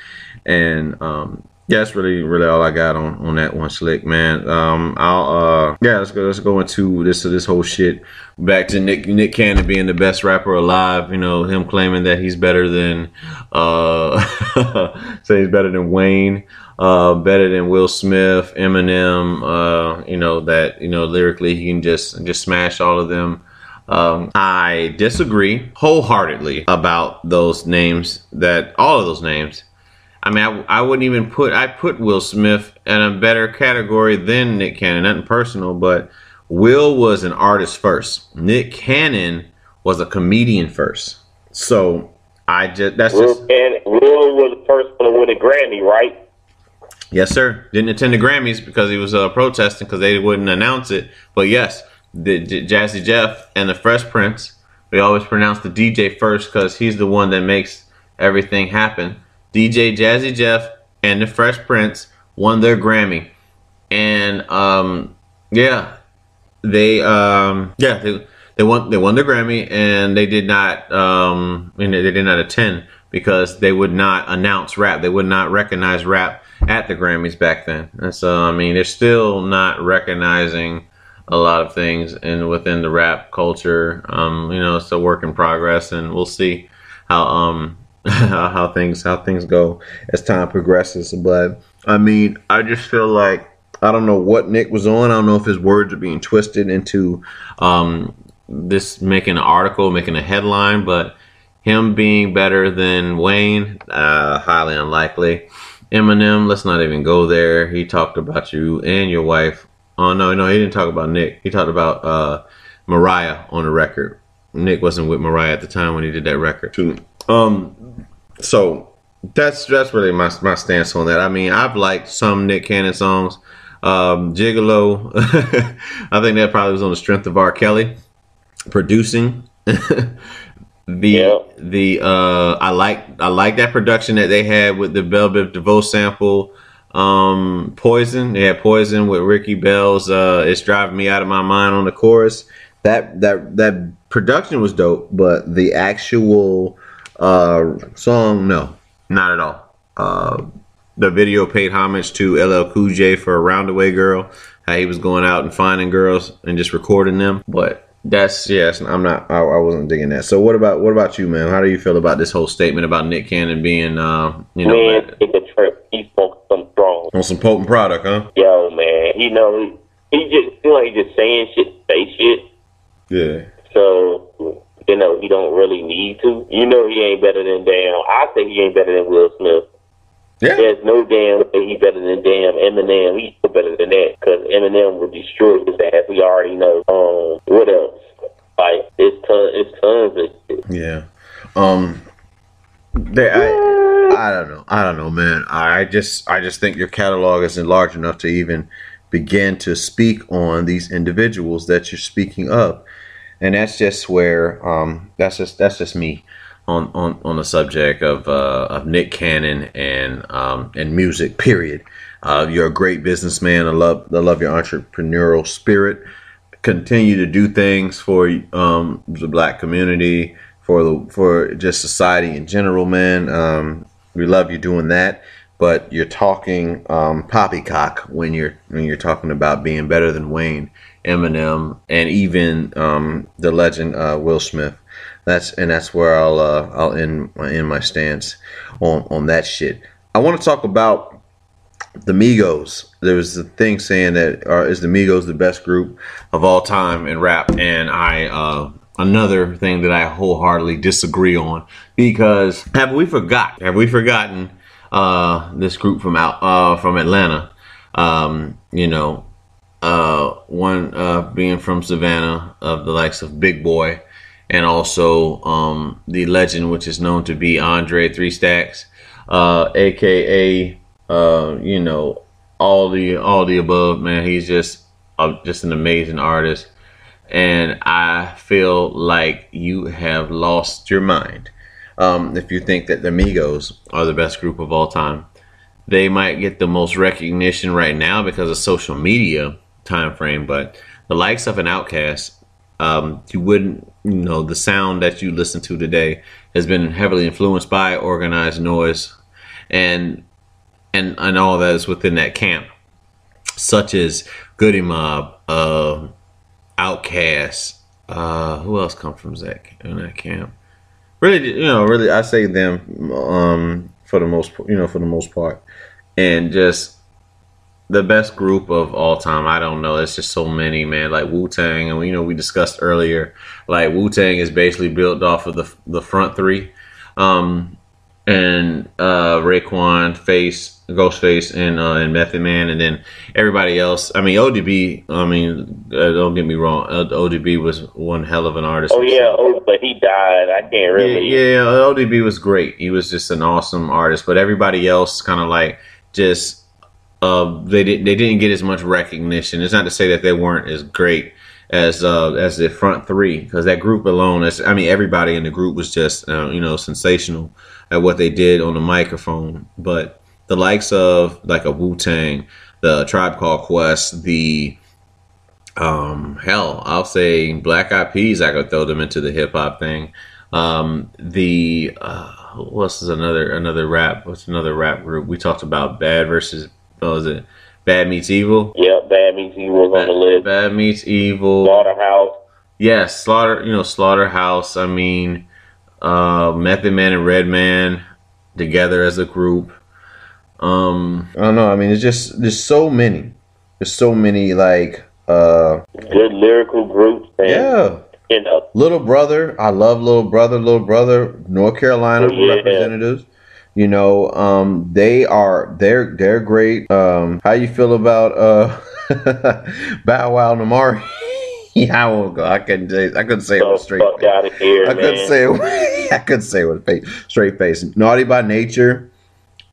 and um, yeah, that's really really all I got on on that one, slick man. Um, I'll uh yeah, let's go let's go into this this whole shit. Back to Nick Nick Cannon being the best rapper alive. You know him claiming that he's better than uh say he's better than Wayne. uh, better than Will Smith, Eminem. Uh, you know that you know lyrically he can just just smash all of them. Um, I disagree wholeheartedly about those names. That all of those names. I mean, I, I wouldn't even put I put Will Smith in a better category than Nick Cannon. Nothing personal, but Will was an artist first. Nick Cannon was a comedian first. So I just that's Will, just and Will was the first one to win a Grammy, right? yes, sir. Didn't attend the Grammys because he was uh, protesting because they wouldn't announce it. But yes, the J- Jazzy Jeff and the Fresh Prince. We always pronounce the DJ first because he's the one that makes everything happen. DJ Jazzy Jeff and the Fresh Prince won their Grammy, and um, yeah, they um, yeah they they won they won the Grammy and they did not um, you they did not attend because they would not announce rap. They would not recognize rap at the Grammys back then. And so I mean they're still not recognizing a lot of things and within the rap culture. Um, you know, it's a work in progress and we'll see how um how, things how things go as time progresses. But I mean, I just feel like I don't know what Nick was on. I don't know if his words are being twisted into um, this making an article, making a headline, but him being better than Wayne, uh, highly unlikely. Eminem, let's not even go there. He talked about you and your wife. Oh no, no, he didn't talk about Nick. He talked about uh, Mariah on the record. Nick wasn't with Mariah at the time when he did that record. Um, so that's that's really my my stance on that. I mean, I've liked some Nick Cannon songs. Um, Gigolo, I think that probably was on the strength of R. Kelly producing. the Yeah. the uh, I like I like that production that they had with the Bell Biv DeVoe sample. Um, Poison, they had Poison with Ricky Bell's uh, "It's Driving Me Out of My Mind" on the chorus. That that that production was dope, but the actual uh, song, no, not at all. Uh, the video paid homage to LL Cool J for a Roundaway Girl. How he was going out and finding girls and just recording them. But that's yes, I'm not. I, I wasn't digging that. So what about what about you, man? How do you feel about this whole statement about Nick Cannon being, uh, you know, Man, a trip. He's smoking some strong. on some potent product, huh? Yo, man, he know he, he just feel like he just saying shit, say shit. Yeah. So you know he don't really need to. You know he ain't better than damn. I say he ain't better than Will Smith. Yeah. There's no damn way he better than damn Eminem. He's still better than that because Eminem would destroy his ass. We already know. Um, what else? Like it's ton, it's tons of shit. Yeah. Um. They, I, I don't know. I don't know, man. I just, I just think your catalog isn't large enough to even begin to speak on these individuals that you're speaking of, and that's just where, um, that's just, that's just me on, on, on the subject of, uh, of Nick Cannon and, um, and music. Period. Uh, you're a great businessman. I love, I love your entrepreneurial spirit continue to do things for um, the black community, for the for just society in general, man. Um, we love you doing that, but you're talking um, poppycock when you're when you're talking about being better than Wayne, Eminem, and even um, the legend uh, Will Smith. That's and that's where I'll uh, I'll end end my stance on on that shit. I want to talk about the Migos. There was a thing saying that uh, is the Migos the best group of all time in rap, and I uh, another thing that I wholeheartedly disagree on because have we forgot? Have we forgotten uh, this group from out uh, from Atlanta? Um, you know, uh, one uh, being from Savannah of the likes of Big Boi, and also um, the legend which is known to be Andre Three Stacks, uh, aka uh, you know all the all the above. Man, he's just uh, just an amazing artist, and I feel like you have lost your mind um, if you think that the Migos are the best group of all time. They might get the most recognition right now because of social media time frame, but the likes of an OutKast, um, you wouldn't, you know, the sound that you listen to today has been heavily influenced by Organized Noize, and and and all that is within that camp, such as Goodie Mob, uh, OutKast. Uh, who else come from Zach in that camp? Really, you know, really, I say them um, for the most, you know, for the most part. and just the best group of all time. I don't know. It's just so many, man. Like Wu Tang, and you know we discussed earlier. Like Wu Tang is basically built off of the the front three, um, and uh, Raekwon, Face, Ghostface, and uh, and Method Man, and then everybody else. I mean ODB. I mean, uh, don't get me wrong. Uh, ODB was one hell of an artist. Oh yeah, oh, but he died. I can't Yeah, really. yeah, ODB was great. He was just an awesome artist, but everybody else kind of like just uh they didn't they didn't get as much recognition. It's not to say that they weren't as great as uh as the front three because that group alone I mean everybody in the group was just uh, you know sensational at what they did on the microphone, but the likes of like a Wu Tang, the Tribe Called Quest, the um hell i'll say black eyed peas i could throw them into the hip-hop thing. Um the uh what's another another rap what's another rap group? We talked about bad versus what was it bad meets evil Yep, Bad Meets Evil was on the list. bad meets evil Slaughterhouse. yes slaughter you know slaughterhouse i mean uh method man and redman together as a group um I don't know. I mean, it's just there's so many. There's so many like uh Good lyrical groups. And, yeah. You know, Little brother, I love little brother, little brother, North Carolina Yeah. representatives. You know, um, they are they're they're great. Um, how you feel about uh Bow Wow and Amari? yeah, I won't go. I couldn't say I couldn't say it with straight fuck face. out of here, I man. couldn't say it. I couldn't say it with face, straight face. Naughty by nature.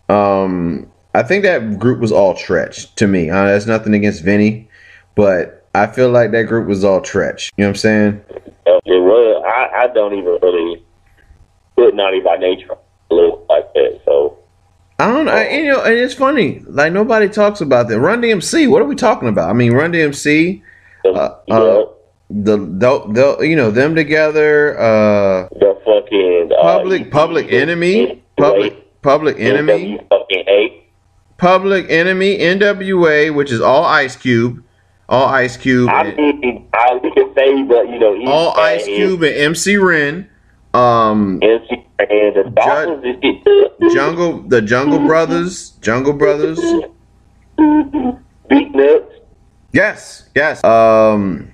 Um, I think that group was all Treach to me. Uh, that's nothing against Vinny, but I feel like that group was all Treach. You know what I'm saying? It was. I, I don't even really put Naughty by Nature like that. So I don't know. I- You know, and it's funny. Like nobody talks about that. Run DMC. What are we talking about? I mean, Run DMC. Uh, yeah, uh, the the the you know them together. Uh, the fucking uh, public public enemy. Public public enemy. NW fucking eight. Public Enemy, NWA, which is all Ice Cube, all Ice Cube, I and- mean, I can say, but you know, all Ice Cube and MC Ren, um, MC and the Dolphins. Jungle, the Jungle Brothers, Jungle Brothers. Nuts. Yes, yes. Um,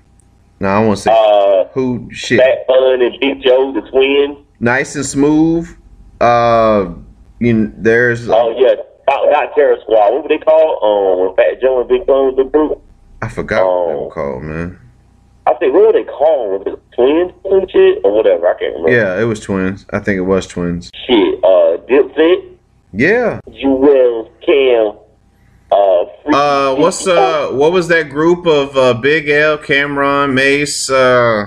no, I won't say Uh, who. Shit, Fat Fun and Big Joe, the twins. nice and smooth. Uh, you know, there's Oh yeah, not, not Terror Squad. What were they called? Um, when Fat Joe and Big Fun the group. I forgot what they were called, man. I think what were they called? Was it twins and shit or whatever? I can't remember. Yeah, it was twins. I think it was twins. Shit. Uh, Dipset, Yeah. Juelz, Cam. Uh, uh what's uh what was that group of uh big l Cam'ron Mase uh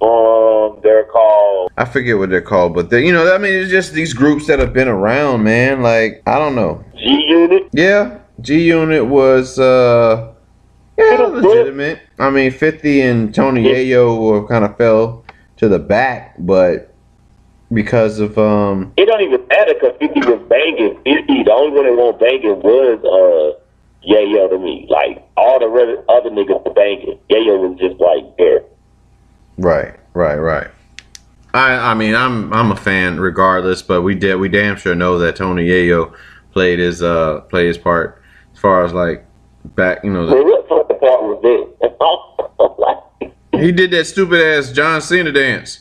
Um, they're called. I forget what they're called, but they, you know, I mean, it's just these groups that have been around, man. Like, I don't know. G Unit. Yeah, G Unit was, uh, yeah, legitimate. I mean, 50 and Tony Yayo kind of fell to the back, but because of, um, It don't even matter because 50 was banging. 50, the only one that won't banging was uh, Yayo to me. Like, all the re- other niggas were banging. Yayo was just like there. right, right, right. I I mean I'm I'm a fan regardless, but we did we damn sure know that Tony Yayo played his uh played his part as far as like back you know the, what fucking part was that? he did that stupid ass John Cena dance.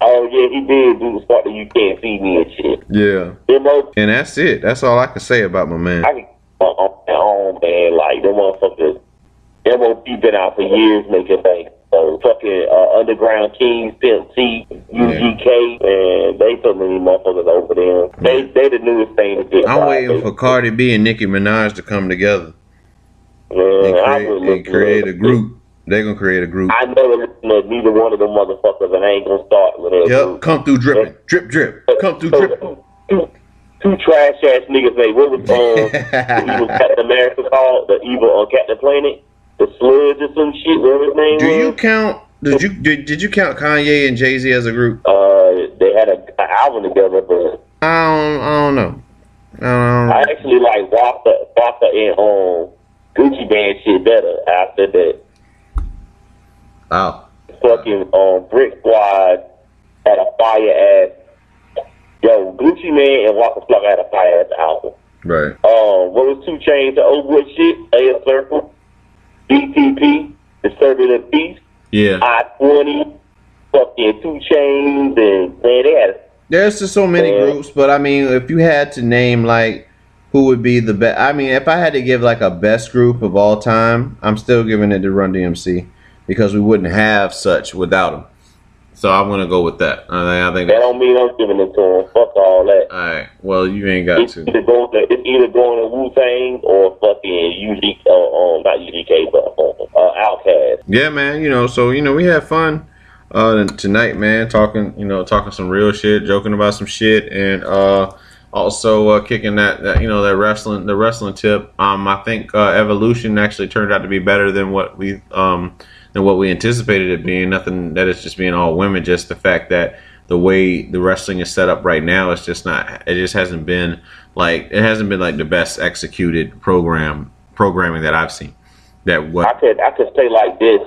oh, yeah, he did do the part that you can't see me and shit. Yeah. You know, And that's it. That's all I can say about my man. I can uh, on my own, man. Like, them motherfuckers, MOP been out for years making things. So, fucking uh, Underground Kings, Pimp C, UGK, and they so many motherfuckers over there. They, they the newest thing to get. I'm waiting for. Cardi B and Nicki Minaj to come together Man, and create, and create a group. They're gonna create a group. I never listened to neither one of them motherfuckers, and I ain't gonna start with that Yep, group. come through dripping, drip, drip, come through So, dripping. Two, two trash ass niggas They What was um, the evil Captain America called? The evil on Captain Planet? The Sludge or some shit, whatever his name Do was. you count? Did you did, did you count Kanye and Jay Z as a group? Uh, they had a, an album together, but I don't, I don't know. I actually like Waka, Waka and um, Gucci Mane shit better after that. wow. Fucking um, Brick Squad had a fire ass. Yo, Gucci Mane and Waka Flocka had a fire ass album. Right. Um, what was 2 Chainz? The old boy shit. AS Circle. DTP. Disturbing Peace. Yeah. I twenty. Fucking 2 Chainz and man, they had There's just so many groups, but I mean, if you had to name like who would be the best, I mean, if I had to give like a best group of all time, I'm still giving it to Run DMC because we wouldn't have such without them. So I'm gonna go with that. I think, I think that don't mean I'm giving it to them. Fuck all that. all right. Well, you ain't got It's to. either going to it's either going to Wu Tang or fucking UG uh, um not UGK but uh, uh, Outkast. Yeah, man. You know, so you know, we had fun uh tonight, man. Talking, you know, talking some real shit, joking about some shit, and uh also uh, kicking that, that you know that wrestling the wrestling tip. Um, I think uh, Evolution actually turned out to be better than what we um than what we anticipated it being. Nothing that it's just being all women. Just the fact that the way the wrestling is set up right now, it's just not. It just hasn't been like it hasn't been like the best executed program programming that I've seen. That what I could I could say like this.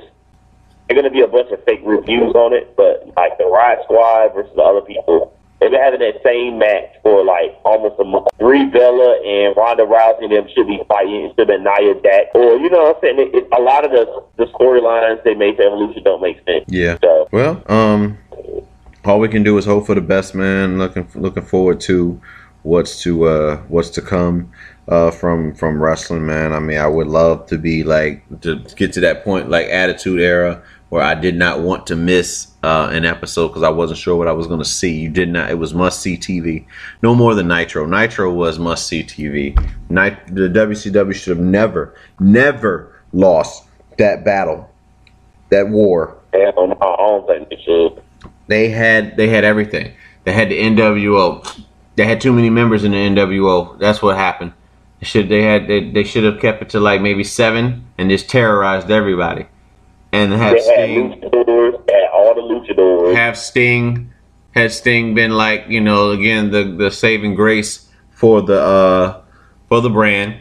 There's gonna be a bunch of fake reviews on it, but like the Riot Squad versus the other people, they've been having that same match for like almost a month. Brie Bella and Ronda Rousey and them should be fighting instead of Nia Jax. Or you know what I'm saying? It, it, a lot of the the storylines they make for Evolution don't make sense. Yeah. So Well, um, all we can do is hope for the best, man. Looking looking forward to what's to uh what's to come uh from from wrestling, man. I mean, I would love to be like to get to that point, like Attitude Era, where I did not want to miss uh, an episode because I wasn't sure what I was going to see. You did not. It was must see TV. No more than Nitro. Nitro was must see TV. Nit- the WCW should have never, never lost that battle, that war I don't, I don't think they should. they had they had everything. They had the NWO. They had too many members in the NWO. That's what happened. They should they had they, they should have kept it to like maybe seven and just terrorized everybody. And have They had Sting luchadors, had all the luchadors. have Sting had Sting been like you know again the the saving grace for the uh for the brand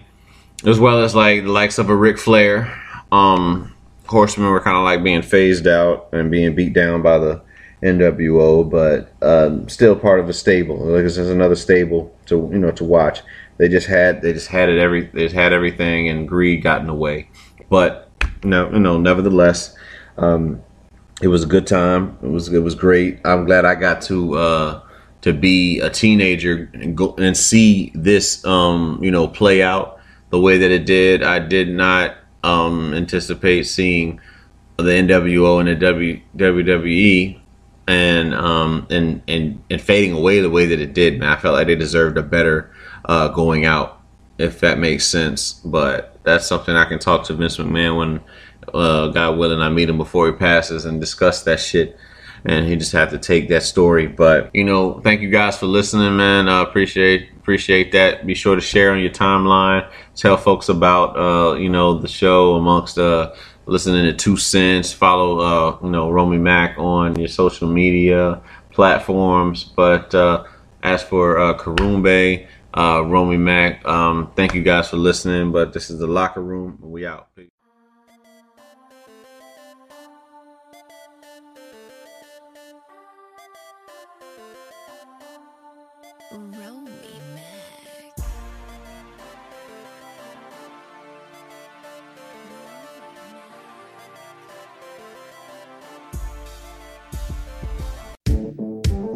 as well as like the likes of a Ric Flair. Um, Horsemen were kind of like being phased out and being beat down by the NWO, but um, still part of a stable. Like this is another stable to you know to watch. They just had they just had it every they just had everything and greed got in the way. But no, you know, nevertheless, um, it was a good time. It was it was great. I'm glad I got to uh, to be a teenager and go and see this um, you know play out the way that it did. I did not um, anticipate seeing the NWO and the w, WWE and um and and and fading away the way that it did. Man, I felt like they deserved a better uh, going out, if that makes sense. But that's something I can talk to Vince McMahon when, uh, God willing, I meet him before he passes and discuss that shit. And he just have to take that story. But you know, thank you guys for listening, man. I appreciate appreciate that. Be sure to share on your timeline. Tell folks about uh, you know the show amongst uh listening to Two Cents. Follow uh, you know Romy Mac on your social media platforms. But uh, as for uh, Karumbe, uh, Romy Mac, um, thank you guys for listening. But this is the locker room. We out. Peace.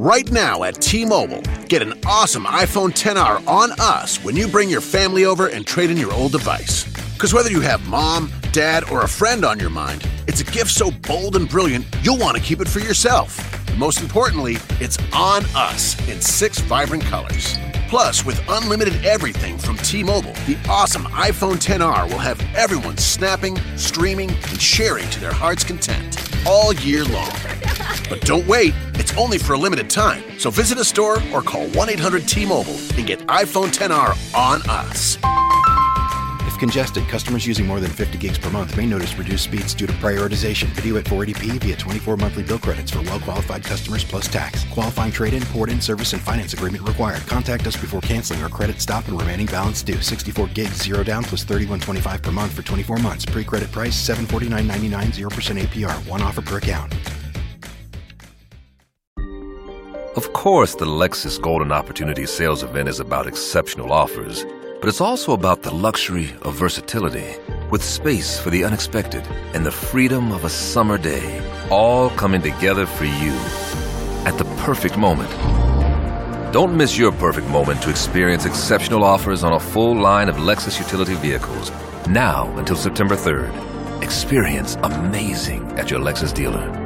Right now at T Mobile, get an awesome iPhone 10R on us when you bring your family over and trade in your old device. Because whether you have mom, dad, or a friend on your mind, it's a gift so bold and brilliant you'll want to keep it for yourself. And most importantly, it's on us in six vibrant colors. Plus, with unlimited everything from T Mobile, the awesome iPhone 10R will have everyone snapping, streaming, and sharing to their heart's content all year long. But don't wait, it's only for a limited time. So visit a store or call 1 800 T Mobile and get iPhone 10R on us. Congested, customers using more than 50 gigs per month may notice reduced speeds due to prioritization. Video at 480p via 24 monthly bill credits for well qualified customers plus tax. Qualifying trade in, port in, service, and finance agreement required. Contact us before canceling or credit stop and remaining balance due. 64 gigs, zero down plus 31.25 per month for 24 months. Pre credit price 749.99, 0% APR. One offer per account. Of course, the Lexus Golden Opportunity Sales Event is about exceptional offers, but it's also about the luxury of versatility, with space for the unexpected and the freedom of a summer day, all coming together for you at the perfect moment. Don't miss your perfect moment to experience exceptional offers on a full line of Lexus utility vehicles now until September 3rd. Experience amazing at your Lexus dealer.